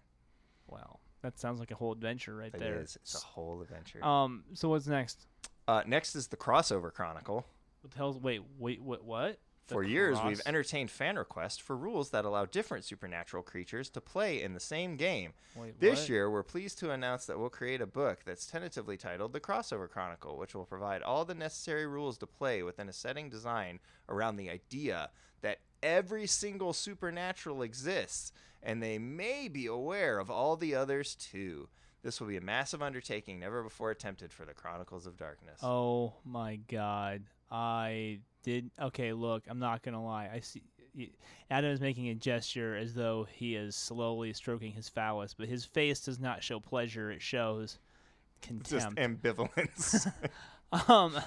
Wow, that sounds like a whole adventure right It there. is. It's a whole adventure. Um, so what's next? Uh, next is the crossover chronicle. What the hell's wait, wait, what, what? For years, we've entertained fan requests for rules that allow different supernatural creatures to play in the same game. Wait, This what? year, we're pleased to announce that we'll create a book that's tentatively titled The Crossover Chronicle, which will provide all the necessary rules to play within a setting designed around the idea that every single supernatural exists, and they may be aware of all the others too. This will be a massive undertaking never before attempted for the Chronicles of Darkness. Oh my god. I did okay, look, I'm not going to lie. I see Adam is making a gesture as though he is slowly stroking his phallus, but his face does not show pleasure, it shows contempt. Just ambivalence. um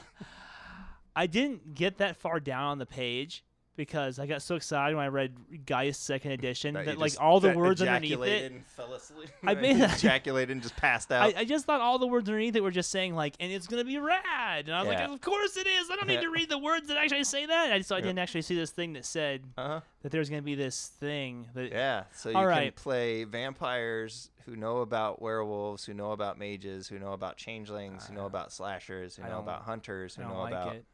I didn't get that far down on the page because I got so excited when I read Geist second edition that, you like all the words underneath ejaculated it and fell asleep. I made that- ejaculated and just passed out. I, I just thought all the words underneath it were just saying like, and it's gonna be rad, and I was Yeah. like, of course it is. I don't need to read the words that actually say that. I so I didn't actually see this thing that said uh-huh. that there was gonna be this thing that. Yeah, so you All can right. play vampires who know about werewolves, who know about mages, who know about changelings, who know about slashers, who know about hunters, who know like about. it.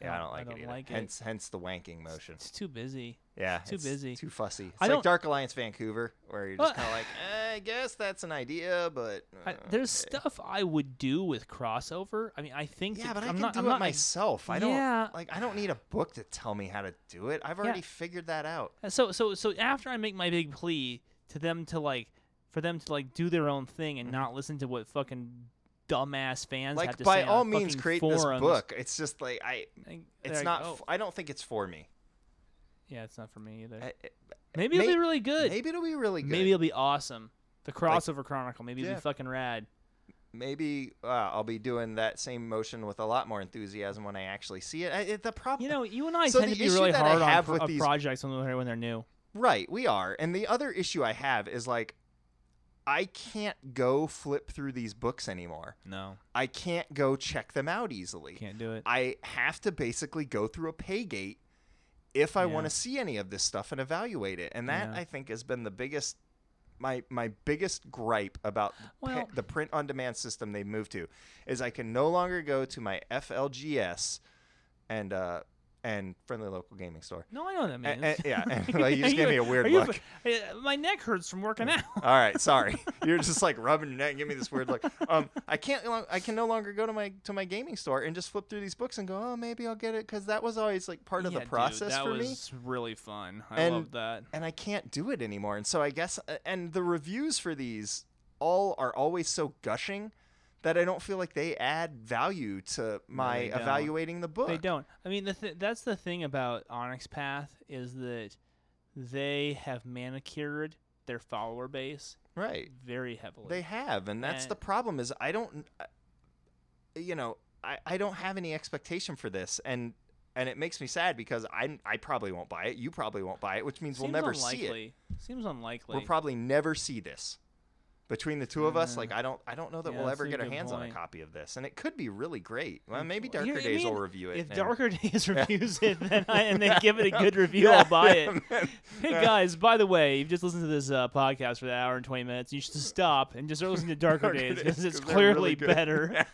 Yeah, I don't like I it don't either. like it. hence, hence the wanking motion. It's too busy. Yeah, it's too it's busy. too fussy. It's I like don't- Dark Alliance Vancouver, where you're just kind of like, eh, I guess that's an idea, but I, uh, there's okay." stuff I would do with crossover. I mean, I think. Yeah, that- but I I'm can not, do I'm it not, myself. I don't Yeah. like. I don't need a book to tell me how to do it. I've already figured that out. So so so after I make my big plea to them to like, for them to like do their own thing and not listen to what fucking dumbass fans have. Like to by say all means, create forums, this book. It's just like I. It's not. like, "Oh." I don't think it's for me. Yeah, it's not for me either. I- Maybe it'll may- be really good. Maybe it'll be really good. Maybe it'll be awesome. The crossover chronicle. Maybe it'll be fucking rad. maybe uh, I'll be doing that same motion with a lot more enthusiasm when I actually see it. I, it the problem, You know, you and I So tend to be really hard on, pro- these- projects when they're when they're new. right? We are, and the other issue I have is like, I can't go flip through these books anymore. No, I can't go check them out easily. can't do it. I have to basically go through a pay gate if I want to see any of this stuff and evaluate it. And that Yeah. I think has been the biggest my my biggest gripe about Well- the print on demand system they've moved to is I can no longer go to my FLGS and uh and friendly local gaming store. No, I know what that means. a- yeah, and, well, you just gave me a weird you- look. my neck hurts from working out. All right, sorry. You're just like rubbing your neck, and give me this weird look. Um, I can't. I can no longer go to my to my gaming store and just flip through these books and go, oh, maybe I'll get it because that was always like part of Yeah, the dude, process that for me. was really fun. I And- love that. And I can't do it anymore. And so I guess, uh, and the reviews for these all are always so gushing that I don't feel like they add value to my don't. evaluating the book. They don't. I mean, the th- that's the thing about Onyx Path is that they have manicured their follower base Right. very heavily. They have, and that's the problem. Is I don't, uh, you know, I, I don't have any expectation for this, and and it makes me sad because I I probably won't buy it. You probably won't buy it, which means we'll never unlikely. see it. Seems unlikely. We'll probably never see this. Between the two of us, like I don't, I don't know that yeah, we'll ever get our hands on a copy of this, and it could be really great. Well, maybe. Darker You- you Days will review it. If and- Darker Days reviews it, then I, and they give it a good review, Yeah, I'll buy yeah, it. man. Hey guys, by the way, you've just listened to this uh, podcast for the hour and twenty minutes. You should stop and just listen to Darker, Darker Days because it's clearly really better.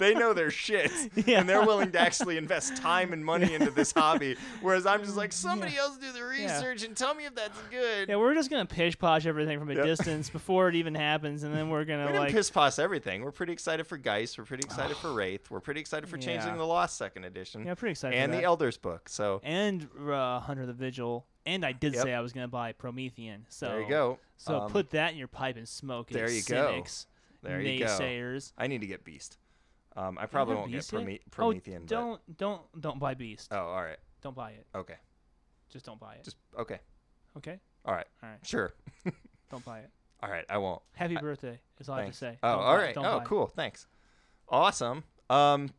they know their shit, and they're willing to actually invest time and money into this hobby. Whereas I'm just like, somebody else do the research and tell me if that's good. Yeah, we're just gonna pish posh everything from a Yep. distance before it even happens, and then we're gonna we didn't like piss past everything. We're pretty excited for Geist. We're pretty excited for Wraith. We're pretty excited for Changeling Yeah. the Lost second edition yeah, pretty excited. and for the that. Elders book. So and uh, Hunter the Vigil, and I did Yep. say I was gonna buy Promethean. So there you go. So Um, put that in your pipe and smoke it. there you go. cynics, there you go. naysayers. I need to get Beast. Um, I probably won't get Beast yet? Prome- Oh, Promethean. but- don't don't don't buy Beast. Oh, all right. Don't buy it. Okay. Just don't buy it. Just okay. okay. All right. All right. Sure. Don't buy it. All right. I won't. Happy I- birthday is all Thanks. I have to say. Oh, Don't all buy- right. don't Oh, buy cool. Thanks. Awesome. Um,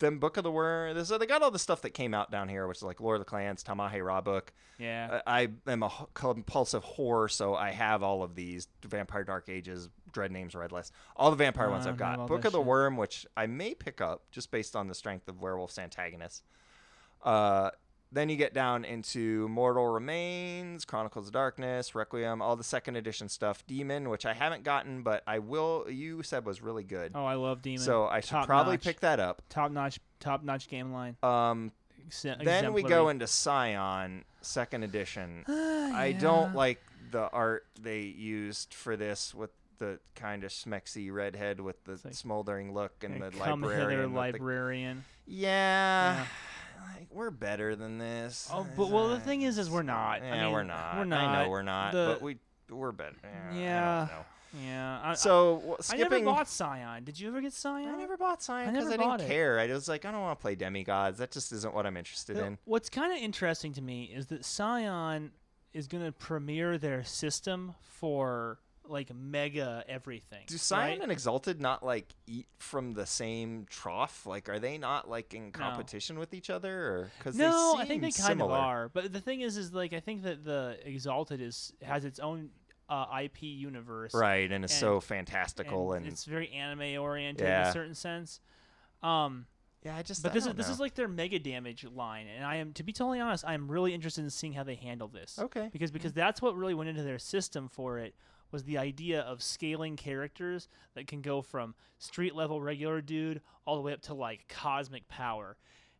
then Book of the Worm. So they got all the stuff that came out down here, which is like Lore of the Clans, Tal'Mahe'Ra book. Yeah. I, I am a h- compulsive whore, so I have all of these Vampire Dark Ages, Dread Names, Red List, all the vampire ones Uh, I've got. Book of the shit. Worm, which I may pick up just based on the strength of Werewolf's antagonists. Uh, then you get down into Mortal Remains, Chronicles of Darkness, Requiem, all the second edition stuff. Demon, which I haven't gotten, but I will. You said was really good, oh, I love Demon. so I should Top probably notch. pick that up. top notch top notch game line. Um, ex- then we go into Scion Second Edition. Ah, I yeah. don't like the art they used for this with the kind of schmexy redhead with the like- smoldering look and the hither, librarian. the- yeah, Yeah. Like, we're better than this. Oh, but well, the thing is, is we're not. I Yeah, mean, we're not. We're I not. know we're not, The- but we we're better. Yeah. Yeah. I. Yeah. I, So w- I, I skipping. never bought Scion. Did you ever get Scion? I never bought Scion because never I, didn't it. care. I was like, I don't want to play demigods. That just isn't what I'm interested know, in. What's kind of interesting to me is that Scion is going to premiere their system for like mega everything. Do Scion right? and Exalted not like eat from the same trough? Like, are they not like in competition with each other? Or because No, I think they kind similar. of are. But the thing is, is like I think that the Exalted is has its own uh, IP universe, right? And it's so And- fantastical and, it's very anime oriented in a certain sense. Um, yeah, I just. but I this is don't this know. is like their mega damage line, and I am to be totally honest, I am really interested in seeing how they handle this. okay. because because that's what really went into their system for it was the idea of scaling characters that can go from street level regular dude all the way up to like cosmic power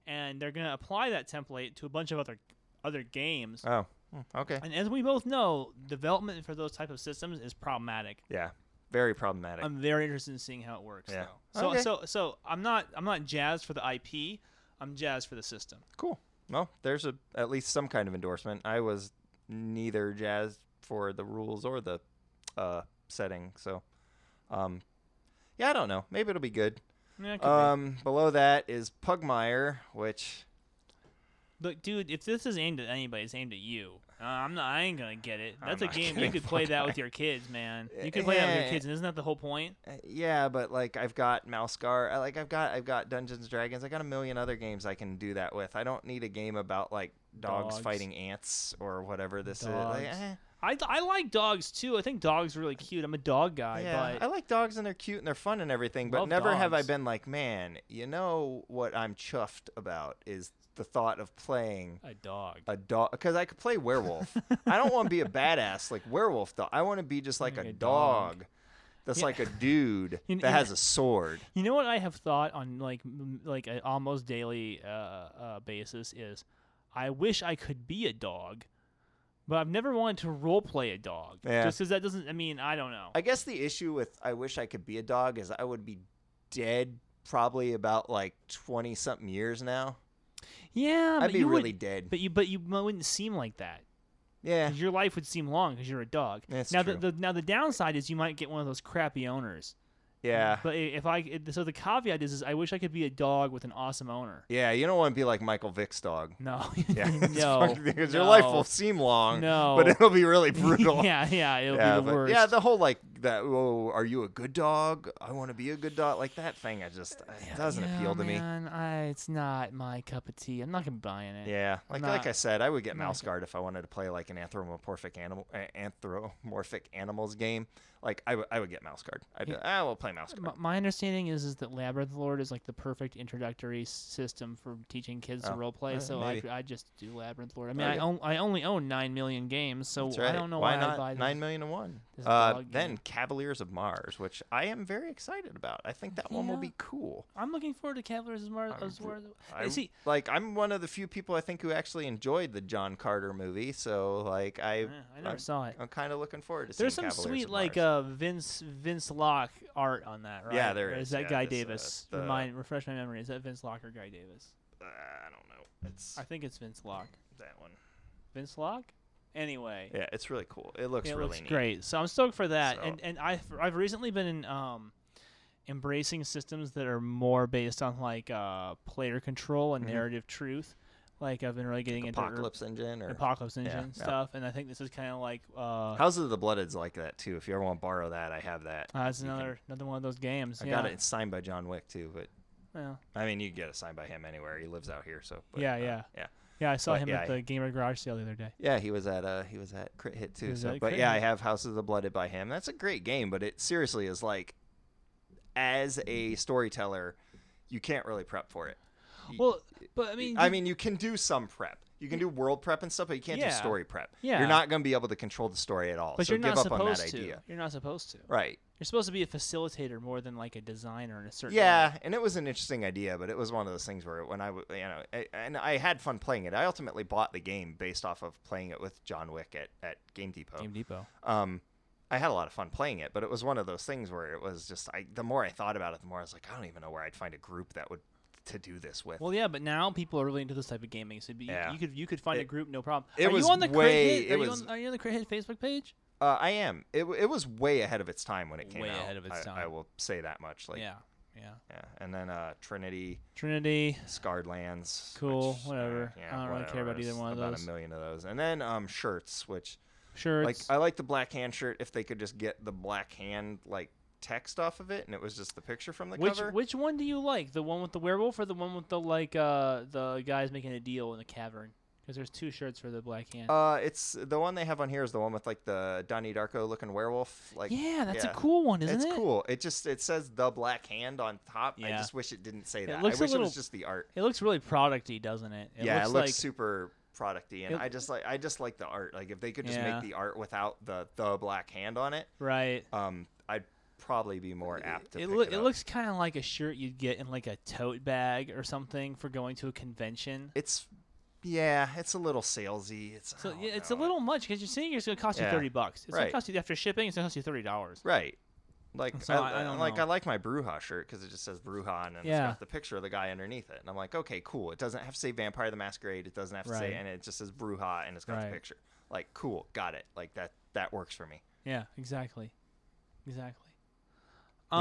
and they're going to apply that template to a bunch of other other games Oh, hmm, okay. and as we both know development for those type of systems is problematic Yeah, very problematic. i'm very interested in seeing how it works Yeah. though. so Okay. so so i'm not i'm not jazzed for the ip i'm jazzed for the system cool. Well, there's a at least some kind of endorsement. I was neither jazzed for the rules or the uh, setting, so um, yeah, I don't know. Maybe it'll be good. Yeah, it could be. Um, below that is Pugmire, which Look, dude, if this is aimed at anybody, it's aimed at you. Uh, I'm not. I ain't gonna get it. I'm That's a game you could play that with your kids, man. You could play that with your kids, and isn't that the whole point? Uh, yeah, but like I've got Mouse Guard, I- like I've got I've got Dungeons and Dragons. I got a million other games I can do that with. I don't need a game about like dogs, Dogs. fighting ants or whatever this is. Like, eh, I, I like dogs too. I think dogs are really cute. I'm a dog guy, yeah, but I like dogs and they're cute and they're fun and everything. But never have I been like, man, you know what I'm chuffed about is the thought of playing a dog. a dog because I could play werewolf. I don't want to be a badass like werewolf dog. I want to be just like, Like a, a dog. dog. That's Yeah. like a dude You- that has a sword. You know what I have thought on like like an almost daily uh, uh, basis is, I wish I could be a dog, but I've never wanted to role play a dog. Yeah. Just because that doesn't. I mean, I don't know. I guess the issue with I wish I could be a dog is I would be dead probably about like 20 something years now. yeah, I'd be really would, dead. But you but you wouldn't seem like that. Yeah, your life would seem long because you're a dog. That's now true. the, the now the downside is you might get one of those crappy owners. Yeah. But if I it- so the caveat is, is I wish I could be a dog with an awesome owner. Yeah, you don't want to be like Michael Vick's dog. No, Yeah. it's no, because your life no. will seem long, No. but it'll be really brutal. yeah, yeah, it'll yeah, be the but- worst. yeah, the whole like that. Oh, are you a good dog? I want to be a good dog. Like that thing, I just it doesn't Yeah, appeal to me. man, I, it's not my cup of tea. I'm not gonna be buying it. Yeah, like not- like I said, I would get not Mouse Guard if I wanted to play like an anthropomorphic animal, uh, anthropomorphic animals game. Like I would I would get Mouse Guard. I'd be, Yeah. ah, we'll play Mouse My, Guard. my understanding is is that Labyrinth Lord is like the perfect introductory system for teaching kids to Oh, role play. uh, so I. I just do Labyrinth Lord. I mean, I Okay. own I only own nine million games, so That's I don't know why, why, not I buy nine this. million to one. Uh, then. Cavaliers of Mars, which I am very excited about. I think that one will be cool. I'm looking forward to Cavaliers of Mars. I'm As v- Mars. I, see, like I'm one of the few people I think who actually enjoyed the John Carter movie. So like I, I never I'm, saw it. I'm kind of looking forward to There's seeing some Cavaliers sweet like Mars. Uh Vince Vince Locke art on that, right? Yeah, there Or is, Is that yeah, Guy uh, Davis? the- Remind refresh my memory. Is that Vince Locke or Guy Davis? Uh, I don't know. It's I think it's Vince Locke. that one. Vince Locke. Anyway, Yeah, it's really cool. It looks it really looks neat. great. So I'm stoked for that. So- And and I I've recently been um embracing systems that are more based on like uh player control and Mhm. narrative truth. Like I've been really getting into Ur- Apocalypse Engine or Apocalypse Engine yeah. stuff, and I think this is kind of like uh, Houses of the Blooded's like that too. If you ever want to borrow that, I have that. uh, it's you can- another another one of those games. I yeah. got it signed by John Wick too, but Well, I mean you can get it signed by him anywhere. He lives out here, so. But, Yeah, uh, yeah. yeah, yeah, I saw But him yeah, at the Gamer Garage sale the other day. yeah. He was at uh he was at Crit Hit too. So, but yeah, I have Houses of the Blooded by him. That's a great game, but it seriously is like, as a storyteller, you can't really prep for it. Well, but I mean, I you- mean, you can do some prep. You can do world prep and stuff, but you can't do story prep. Yeah. You're not going to be able to control the story at all. But so you're give not up on supposed that to. idea. You're not supposed to. Right. You're supposed to be a facilitator more than like a designer in a certain. Yeah, way. and it was an interesting idea, but it was one of those things where when I, you know, I, and I had fun playing it. I ultimately bought the game based off of playing it with John Wick at, at Game Depot. Game Depot. Um, I had a lot of fun playing it, but it was one of those things where it was just, I, the more I thought about it, the more I was like, I don't even know where I'd find a group that would to do this with. Well, yeah, but now people are really into this type of gaming. So be, Yeah. you could you could find a It- group, no problem. it are was you on the way- Crit Hit? it Are, you was- on, are you on the Crit Hit Facebook page? Uh, I am. It, w- it was way ahead of its time when it came Way out. ahead of its I, I time. will say that much. Like, yeah, yeah. yeah. And then uh, Trinity, Trinity. Scarred Lands. Cool, which, uh, whatever. I don't really care about either one of about those. a million of those. And then um, shirts, which Sure. like I like the black hand shirt. If they could just get the black hand like text off of it, and it was just the picture from the which cover. which one do you like? The one with the werewolf or the one with the like uh the guys making a deal in the cavern? Because there's two shirts for the black hand. Uh, it's the one they have on here is the one with like the Donnie Darko looking werewolf. Like, yeah, that's yeah. a cool one, isn't it's it? It's cool. It just it says the black hand on top. Yeah. I just wish it didn't say that. I wish it was just the art. It looks really producty, doesn't it? It yeah, looks it looks like super producty, and It- I just like I just like the art. Like if they could just Yeah. make the art without the the black hand on it, right. um, probably be more apt to It, loo- it, it looks kind of like a shirt you'd get in like a tote bag or something for going to a convention. It's yeah, it's a little salesy. It's So yeah, it's a little much because you're saying it's going to cost you Yeah, thirty bucks. It's gonna cost you after shipping. It's going to cost you thirty dollars. right. Like So I, I- I don't like know. I like my Brujah shirt because it just says Brujah and it's got the picture of the guy underneath it, and I'm like, okay, cool. It doesn't have to say Vampire the Masquerade. It doesn't have to Right. say, and it just says Brujah and it's got Right. the picture. Like, cool, got it. Like that that works for me. Yeah, exactly, exactly.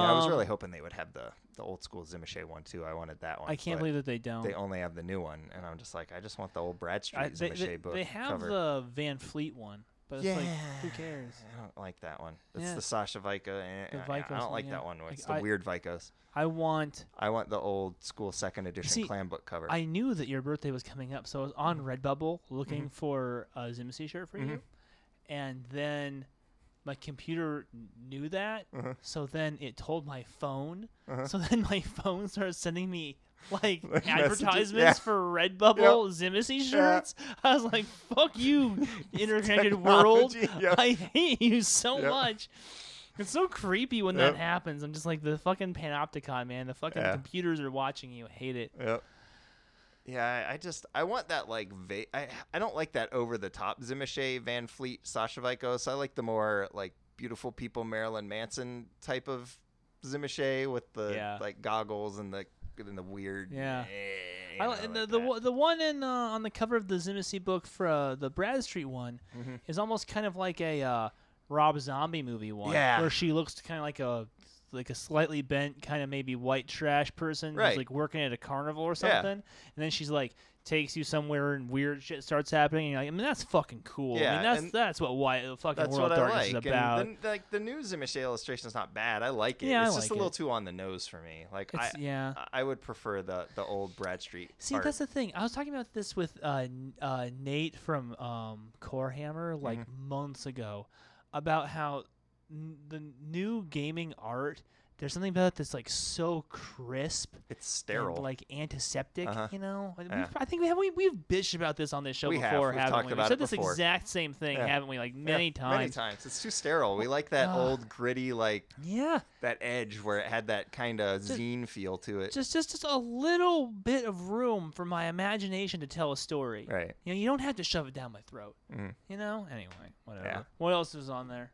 Yeah, I was Um, really hoping they would have the the old school Tzimisce one too. I wanted that one. I can't but believe that they don't. they only have the new one, and I'm just like, I just want the old Bradstreet I, they, Tzimisce they, book they have cover. the Van Fleet one, but it's like, who cares? I don't like that one. It's Yeah. the Sascha Vykos. eh, The eh, Vykos I don't one, like yeah. that one. Like, It's the I- weird Vykos. I want. I want the old school second edition See, clan book cover. I knew that your birthday was coming up, so I was on Mm-hmm. Redbubble looking for a Tzimisce shirt for you, Mhm. and then my computer knew that, Uh-huh. so then it told my phone. Uh-huh. So then my phone started sending me like Like advertisements yeah. for Redbubble Tzimisce shirts. I was like, "Fuck you, interconnected world! Yep. I hate you so Yep. much." It's so creepy when Yep. that happens. I'm just like the fucking panopticon, man. The fucking Yeah. computers are watching you. I hate it. Yep. Yeah, I just I want that like va- I I don't like that over the top Tzimisce Van Fleet Sascha Vykos. I like the more like beautiful people Marilyn Manson type of Tzimisce with the Yeah. like goggles and the and the weird. Yeah. eh, I, the like the, one- the one in uh, on the cover of the Tzimisce book for uh, the Bradstreet one Mhm. is almost kind of like a uh, Rob Zombie movie one, Yeah. where she looks kind of like a like a slightly bent kind of maybe white trash person Right. who's like working at a carnival or Yeah. something, and then she's like takes you somewhere and weird shit starts happening. And you're like, I mean, that's fucking cool. I Yeah, mean, that's that's what white fucking That's World of I Darkness like. is about. And the, like the new Tzimisce illustration is not bad. I like it. Yeah, I it's just like a little it. too on the nose for me. Like I, yeah. I would prefer the the old Bradstreet. See, art. that's the thing. I was talking about this with uh, uh, Nate from um, Core Hammer like Mm-hmm. months ago about how n- the new gaming art. There's something about it that's like so crisp it's sterile. and like antiseptic. Uh-huh. You know, Yeah. I think we have we, we've bitched about this on this show We have. before, haven't talked we? We've said this before. exact same thing, Yeah. haven't we? Like Yeah, many times. Many times. It's too sterile. We like that Ugh. old gritty like Yeah, that edge where it had that kind of zine feel to it. just just just a little bit of room for my imagination to tell a story. right. You know, you don't have to shove it down my throat. Mhm. You know. Anyway, whatever. Yeah. What else is on there?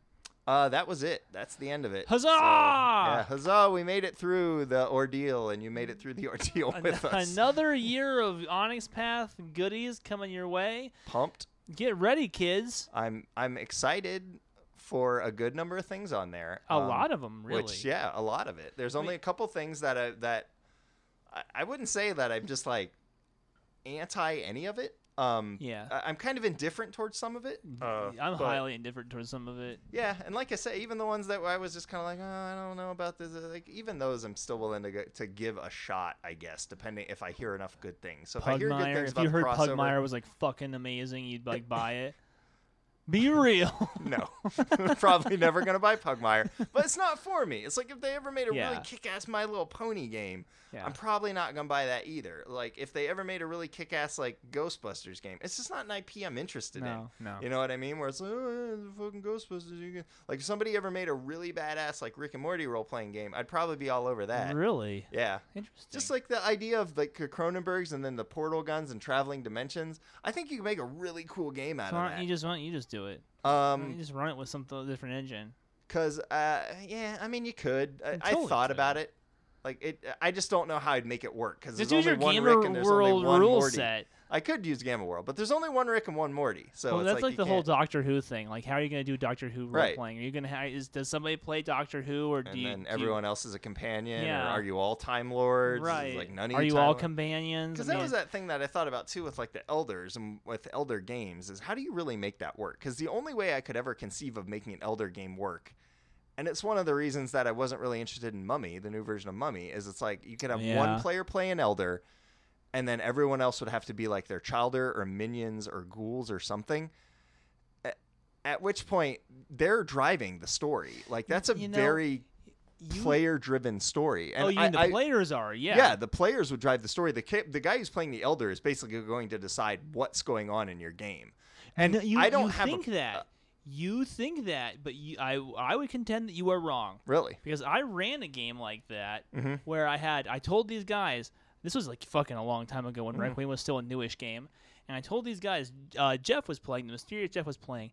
Uh, that was it. That's the end of it. Huzzah! So, yeah, huzzah! We made it through the ordeal, and you made it through the ordeal An- with us. Another year of Onyx Path goodies coming your way. Pumped. Get ready, kids. I'm I'm excited for a good number of things on there. A Um, lot of them, really. Which yeah, a lot of it. There's only a couple things that I, that I, I wouldn't say that I'm just like anti any of it. Um, Yeah. I, I'm kind of indifferent towards some of it. Uh, I'm but- highly indifferent towards some of it. Yeah, and like I said, even the ones that I was just kind of like, oh, I don't know about this. uh, Like even those, I'm still willing to go, to give a shot. I guess depending if I hear enough good things. So if I hear good Pugmire. things If about you heard crossover, Pugmire was like fucking amazing, you'd like buy it. Be real. No, probably never gonna buy Pugmire. But it's not for me. It's like if they ever made a Yeah. really kick-ass My Little Pony game, Yeah. I'm probably not gonna buy that either. Like if they ever made a really kick-ass like Ghostbusters game, it's just not an IP I'm interested No, in. no. You know what I mean? Where it's like, oh, yeah, the fucking Ghostbusters. You can... Like if somebody ever made a really badass like Rick and Morty role-playing game, I'd probably be all over that. Really Yeah. interesting. Just like the idea of like the Cronenbergs and then the portal guns and traveling dimensions, I think you can make a really cool game out So why of don't you just why don't you just do it? Don't Um, you just run it with some th- different engine. Cause uh, yeah, I mean you could. I, I totally thought could. about it. Like it, I just don't know how I'd make it work because there's use only your one Gamma Rick and there's World only one rule Morty. set. I could use Gamma World, but there's only one Rick and one Morty. So well, it's that's like, you the whole can't- Doctor Who thing. Like, how are you going to do Doctor Who role Right. playing? Are you going to have? Is does somebody play Doctor Who, or do And you? then do you- everyone else is a companion. Yeah. Or are you all Time Lords? Right? Like none of are you you all Time- companions? Because I that was that thing that I thought about too with like the elders and with elder games is how do you really make that work? Because the only way I could ever conceive of making an elder game work, and it's one of the reasons that I wasn't really interested in Mummy, the new version of Mummy, is it's like you could have Yeah. one player play an elder, and then everyone else would have to be like their childer or minions or ghouls or something. At, at which point they're driving the story. Like that's a You know, very player-driven story. And oh, you I, mean the I- players are? Yeah. yeah. the players would drive the story. The the guy who's playing the elder is basically going to decide what's going on in your game. And No, you, I don't you have think a, uh, that. You think that, but you, I, I would contend that you are wrong really. because I ran a game like that Mhm. where I had I told these guys this was like fucking a long time ago when Mm. Requiem was still a newish game, and I told these guys uh, Jeff was playing the mysterious Jeff was playing,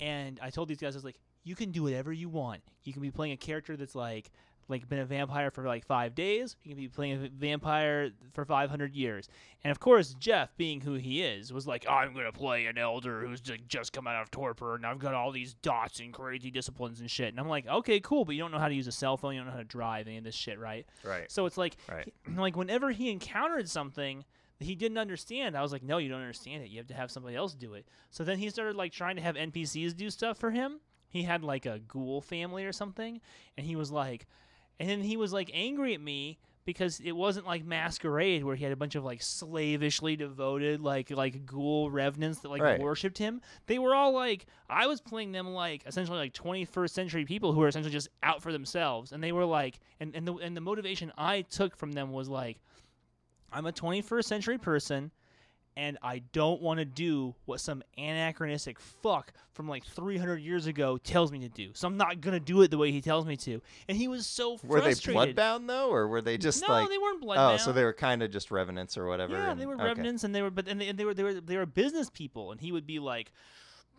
and I told these guys I was like, you can do whatever you want. You can be playing a character that's like like been a vampire for like five days. You can be playing a vampire for five hundred years. And of course, Jeff, being who he is, was like, I'm gonna play an elder who's just come out of torpor, and I've got all these dots and crazy disciplines and shit. And I'm like, okay, cool, but you don't know how to use a cell phone, you don't know how to drive any of this shit, right? Right. So it's like, Right. like whenever he encountered something he didn't understand, I was like, no, you don't understand it. You have to have somebody else do it. So then he started like trying to have NPCs do stuff for him. He had like a ghoul family or something, and he was like, and then he was like angry at me because it wasn't like masquerade where he had a bunch of like slavishly devoted like like ghoul revenants that like Right. worshipped him. They were all like i was playing them like essentially like 21st century people who are essentially just out for themselves. And they were like and, and the and the motivation i took from them was like i'm a 21st century person and I don't want to do what some anachronistic fuck from like 300 years ago tells me to do. So I'm not gonna do it the way he tells me to. And he was so Were they frustrated. bloodbound though, or were they just no, like? they weren't bloodbound. oh, so they were kind of just revenants or whatever. Yeah, and- they were okay. revenants, and they were, but and they, and they were, they were, they were business people, and he would be like,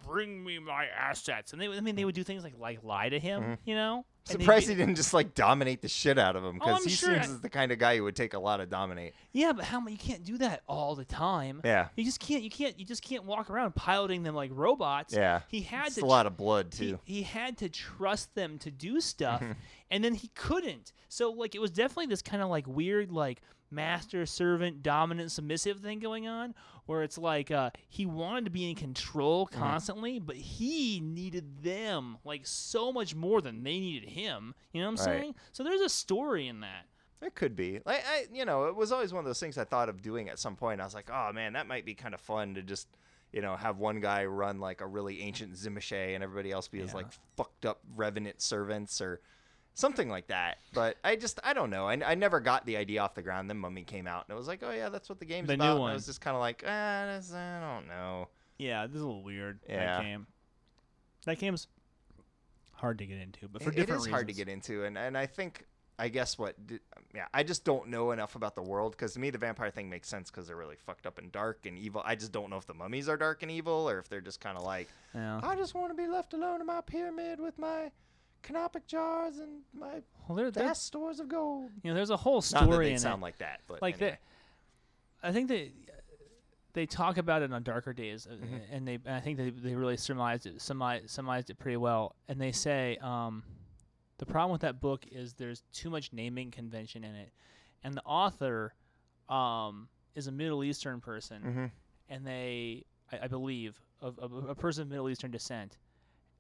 "Bring me my assets," and they, would- I mean, they would do things like like lie to him, mm-hmm. you know. Surprised he didn't just like dominate the shit out of him Oh, because I'm he sure seems I- as the kind of guy who would take a lot of dominate. Yeah, but how mu- you can't do that all the time. Yeah. You just can't. You can't. You just can't walk around piloting them like robots. Yeah. He had It's to. a lot of blood too. he had to trust them to do stuff Mm-hmm. and then he couldn't so like it was definitely this kind of like weird like master servant dominant submissive thing going on where it's like uh, he wanted to be in control Mm-hmm. constantly but he needed them like so much more than they needed him you know what i'm Right. saying so there's a story in that It could be. Like I, you know, it was always one of those things I thought of doing at some point. I was like, oh man, that might be kind of fun to just, you know, have one guy run like a really ancient Tzimisce and everybody else be his like fucked up revenant servants or something like that. But I just, I don't know. I, I never got the idea off the ground. Then Mummy came out and it was like, oh yeah, that's what the game's The new about. And one. I was just kind of like, eh, this, I don't know. yeah this is a little weird Yeah. that game that game's hard to get into but for It- different it is hard to get into, and and I think I guess what yeah I just don't know enough about the world because to me the vampire thing makes sense because they're really fucked up and dark and evil. I just don't know if the mummies are dark and evil or if they're just kind of like yeah. I just want to be left alone in my pyramid with my canopic jars and my well they're, they're, vast stores of gold. you know there's a whole story. Not that story they in sound it like that, but like anyway. that. I think they they talk about it on Darker Days, uh, Mm-hmm. and they and I think they they really surmised it surmised, surmised it pretty well. And they say um, the problem with that book is there's too much naming convention in it, and the author um, is a Middle Eastern person, Mhm. and they I, I believe of, of a person of Middle Eastern descent.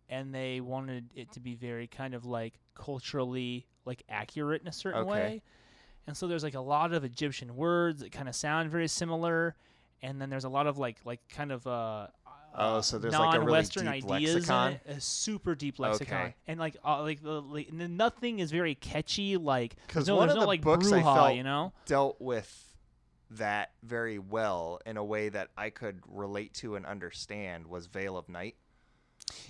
And they wanted it to be very kind of like culturally like accurate in a certain Okay. way. And so there's like a lot of Egyptian words that kind of sound very similar, and then there's a lot of like like kind of uh, Oh, so there's like a really deep ideas lexicon? it. A super deep lexicon, Okay. and like uh, like the like, nothing is very catchy. Like 'Cause there's no, one there's of no the like books I brouhaha, felt- you know. dealt with that very well in a way that I could relate to and understand was Veil of Night.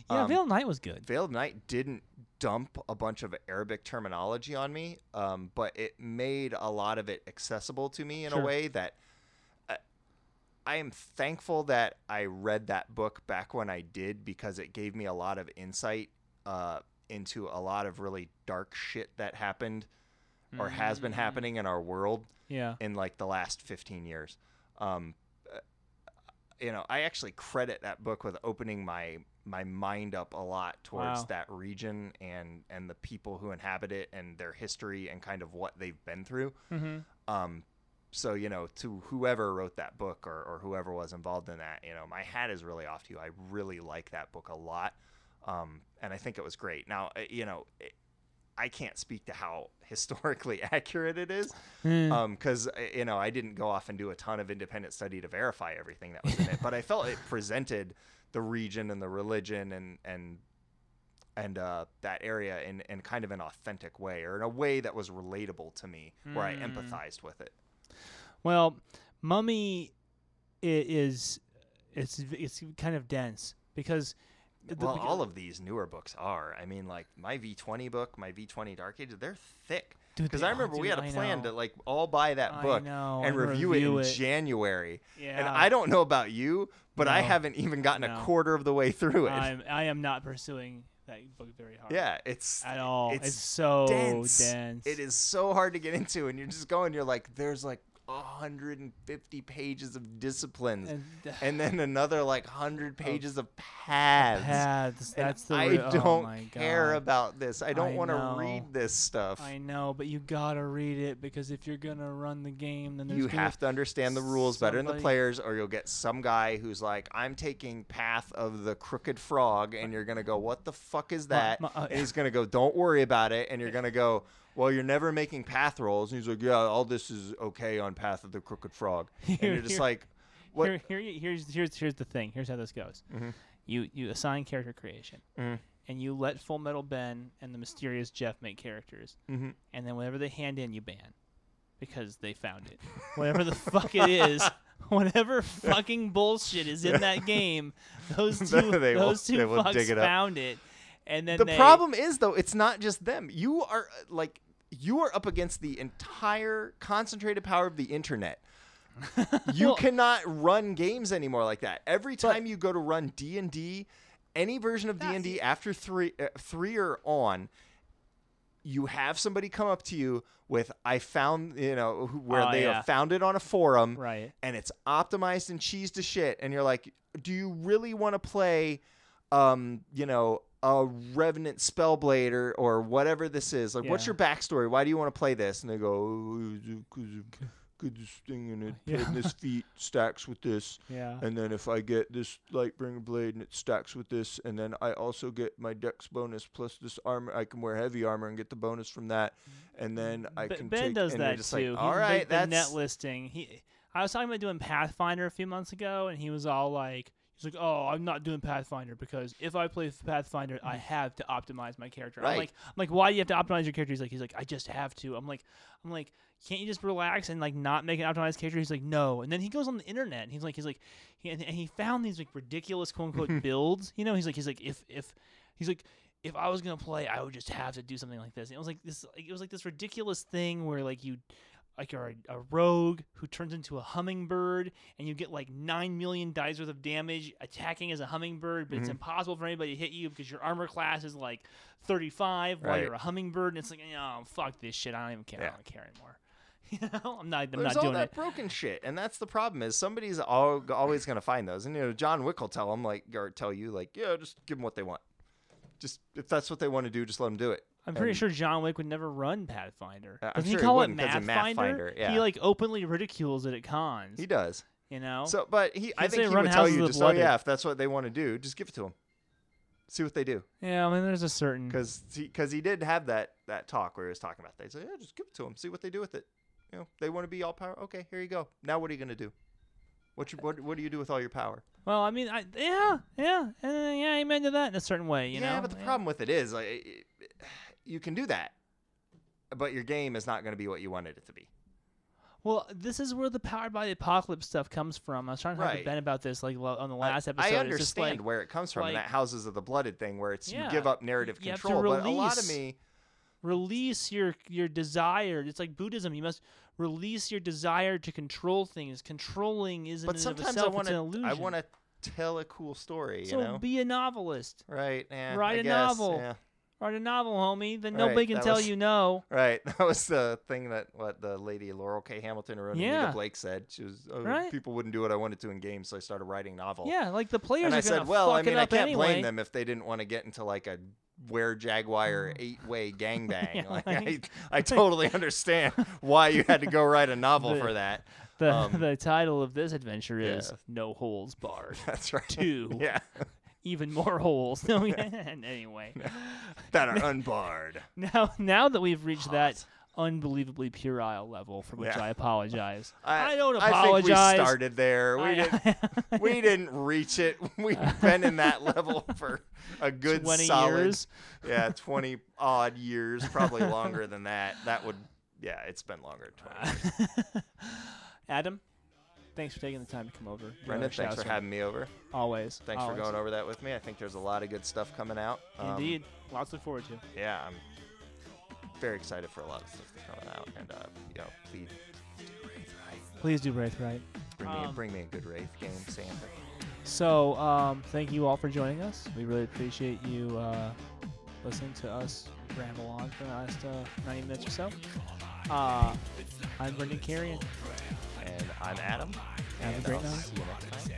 Yeah, Um, Veil of Night was good. Veil of Night didn't dump a bunch of Arabic terminology on me, um, but it made a lot of it accessible to me in Sure. a way that uh, I am thankful that I read that book back when I did because it gave me a lot of insight uh, into a lot of really dark shit that happened or has Mm. been happening in our world Yeah. in like the last 15 years. Um, you know, I actually credit that book with opening my my mind up a lot towards Wow. that region and and the people who inhabit it and their history and kind of what they've been through. Mm-hmm. Um, so you know, to whoever wrote that book or, or whoever was involved in that, you know, my hat is really off to you. I really like that book a lot, um, and I think it was great. Now, uh, you know, it, I can't speak to how historically accurate it is, Hmm. because you know I didn't go off and do a ton of independent study to verify everything that was in it, but I felt it presented the region and the religion and and and uh, that area in, in kind of an authentic way or in a way that was relatable to me, where I Mm. empathized with it. Well, Mummy is it's it's kind of dense because the- Well, all of these newer books are. I mean, like my V20 book, my V20 Dark Ages, they're thick. Because I remember we dude, had a plan to like all buy that book know, and and review, review it in it. January. yeah, And I don't know about you, but I haven't even gotten No. a quarter of the way through it. I'm I am not pursuing that book very hard. yeah, it's At all. It's, it's so dense. dense. It is so hard to get into, and you're just going. You're like, there's like 150 pages of disciplines, And, and then another like 100 pages of paths. paths. That's the I oh don't my care about this. I don't want to read this stuff. I know, but you gotta read it because if you're gonna run the game, then there's you have to understand the rules better than the players, or you'll get some guy who's like, "I'm taking Path of the Crooked Frog," and you're gonna go, "What the fuck is My- that?" my- uh, and he's gonna go, "Don't worry about it," and you're gonna go, "Well, you're never making path rolls," and he's like, "Yeah, all this is okay on Path of the Crooked Frog," and you're just like, "What?" Here, here, here's here's here's the thing. Here's how this goes. Mhm. You you assign character creation, Mhm. and you let Full Metal Ben and the mysterious Jeff make characters, Mhm. and then whenever they hand in, you ban, because they found it. whatever the fuck it is, whatever fucking bullshit is in that game, those two They will- those two fucks dig it up. found it, and then the they, problem is though it's not just them you are uh, like you are up against the entire concentrated power of the internet you Well- cannot run games anymore like that every time you go to run d&d any version of d&d after three, uh, three or on you have somebody come up to you with i found you know where Oh, they yeah. have found it on a forum right. and it's optimized and cheese to shit and you're like do you really want to play um you know a revenant spellblader or, whatever this is like what's your backstory why do you want to play this and they go oh, because good this thing and it Yeah. and this feat stacks with this Yeah. and then if i get this lightbringer blade and it stacks with this and then i also get my dex bonus plus this armor i can wear heavy armor and get the bonus from that and then i B- can ben take does that too. like all He- right the, the that's net listing. He, I was talking about doing Pathfinder a few months ago, and he was all like, "He's like, oh, I'm not doing Pathfinder because if I play Pathfinder, I mm. have to optimize my character." Right. I'm like, I'm like, why do you have to optimize your character? He's like, he's like, I just have to. I'm like, I'm like, can't you just relax and like not make an optimized character? He's like, no. And then he goes on the internet, and he's like, he's like, he, and he found these like ridiculous quote unquote builds. You know, he's like, he's like, if if he's like if I was gonna play, I would just have to do something like this. And it was like this. Like, it was like this ridiculous thing where like you, like you're a, a rogue who turns into a hummingbird, and you get like nine million dice worth of damage attacking as a hummingbird, but it's Mhm. impossible for anybody to hit you because your armor class is like 35 while you're a hummingbird, and it's like, oh fuck this shit. I don't even care. I don't care anymore. You know, I'm not. I'm There's not all doing that it. broken shit, and that's the problem. Is somebody's al- always going to find those, and you know, John Wick will tell them like, or tell you like, yeah, just give them what they want. Just if that's what they want to do, just let them do it. I'm pretty and- sure John Wick would never run Pathfinder. Uh, Doesn't sure he he call it wouldn't 'cause of Mathfinder? Mathfinder, yeah. He like openly ridicules it at cons. He does. You know. So, but he, I He'd say think he would tell you just, oh yeah, if that's what they want to do, just give it to them. See what they do, yeah, I mean, there's a certain. because because he, did have that that talk where he was talking about that. He said, yeah, just give it to them. See what they do with it. You know, they want to be all power. Okay, here you go. Now what are you going to do? What you what what do you do with all your power? Well, I mean, I yeah, yeah, uh, yeah, amen to that in a certain way, you yeah, know. Yeah, but the problem with it is, like, it- it- you can do that, but your game is not going to be what you wanted it to be. Well, this is where the powered by the apocalypse stuff comes from. I was trying to talk to Ben about this like on the I- last episode. I understand like, where it comes from, and like- that Houses of the Blooded thing, where it's you give up narrative you have to control. But a lot of release- me, release your your desire. It's like Buddhism. You must release your desire to control things. Controlling isn't but sometimes itself, I want it's an to, illusion. I want to tell a cool story. so you know, be a novelist. right? Yeah, write I a guess, novel. Yeah. Write a novel, homie. Then Right, nobody can tell was- you no. Right. That was the thing that what the lady Laurel K. Hamilton wrote. Yeah. Anita Blake said. She was, oh, Right. people wouldn't do what I wanted to in games, so I started writing novel. Yeah, like the players And are I said, well, I mean, I can't anyway. blame them if they didn't want to get into like a were Jaguar eight way gangbang. Yeah, like, like- I, I totally understand why you had to go write a novel The- for that. The um, the title of this adventure is yeah. No Holes Barred. That's right. Two. Yeah. Even more holes. Anyway. that are unbarred. Now now that we've reached that unbelievably puerile level for which Yeah. I apologize. I, I don't apologize. I think we started there. We I- didn't. we didn't reach it. We've been in that level for a good 20 solid, years. yeah, twenty odd years, probably longer than that. That would, yeah, it's been longer than twenty. Years. Adam, thanks for taking the time to come over. Brendan, thanks for having me over. Always. Thanks always. for going over that with me. I think there's a lot of good stuff coming out. Um, Indeed. Lots to look forward to. Yeah, I'm very excited for a lot of stuff that's coming out, and uh, you know, please Please do Wraith right. bring me Um, bring me a good Wraith game, Santa. So, um, thank you all for joining us. We really appreciate you uh, listening to us ramble on for the last uh, 90 minutes or so. Uh, I'm Brendan Carrion. And I'm Adam. Have a great I'll night. See you next time.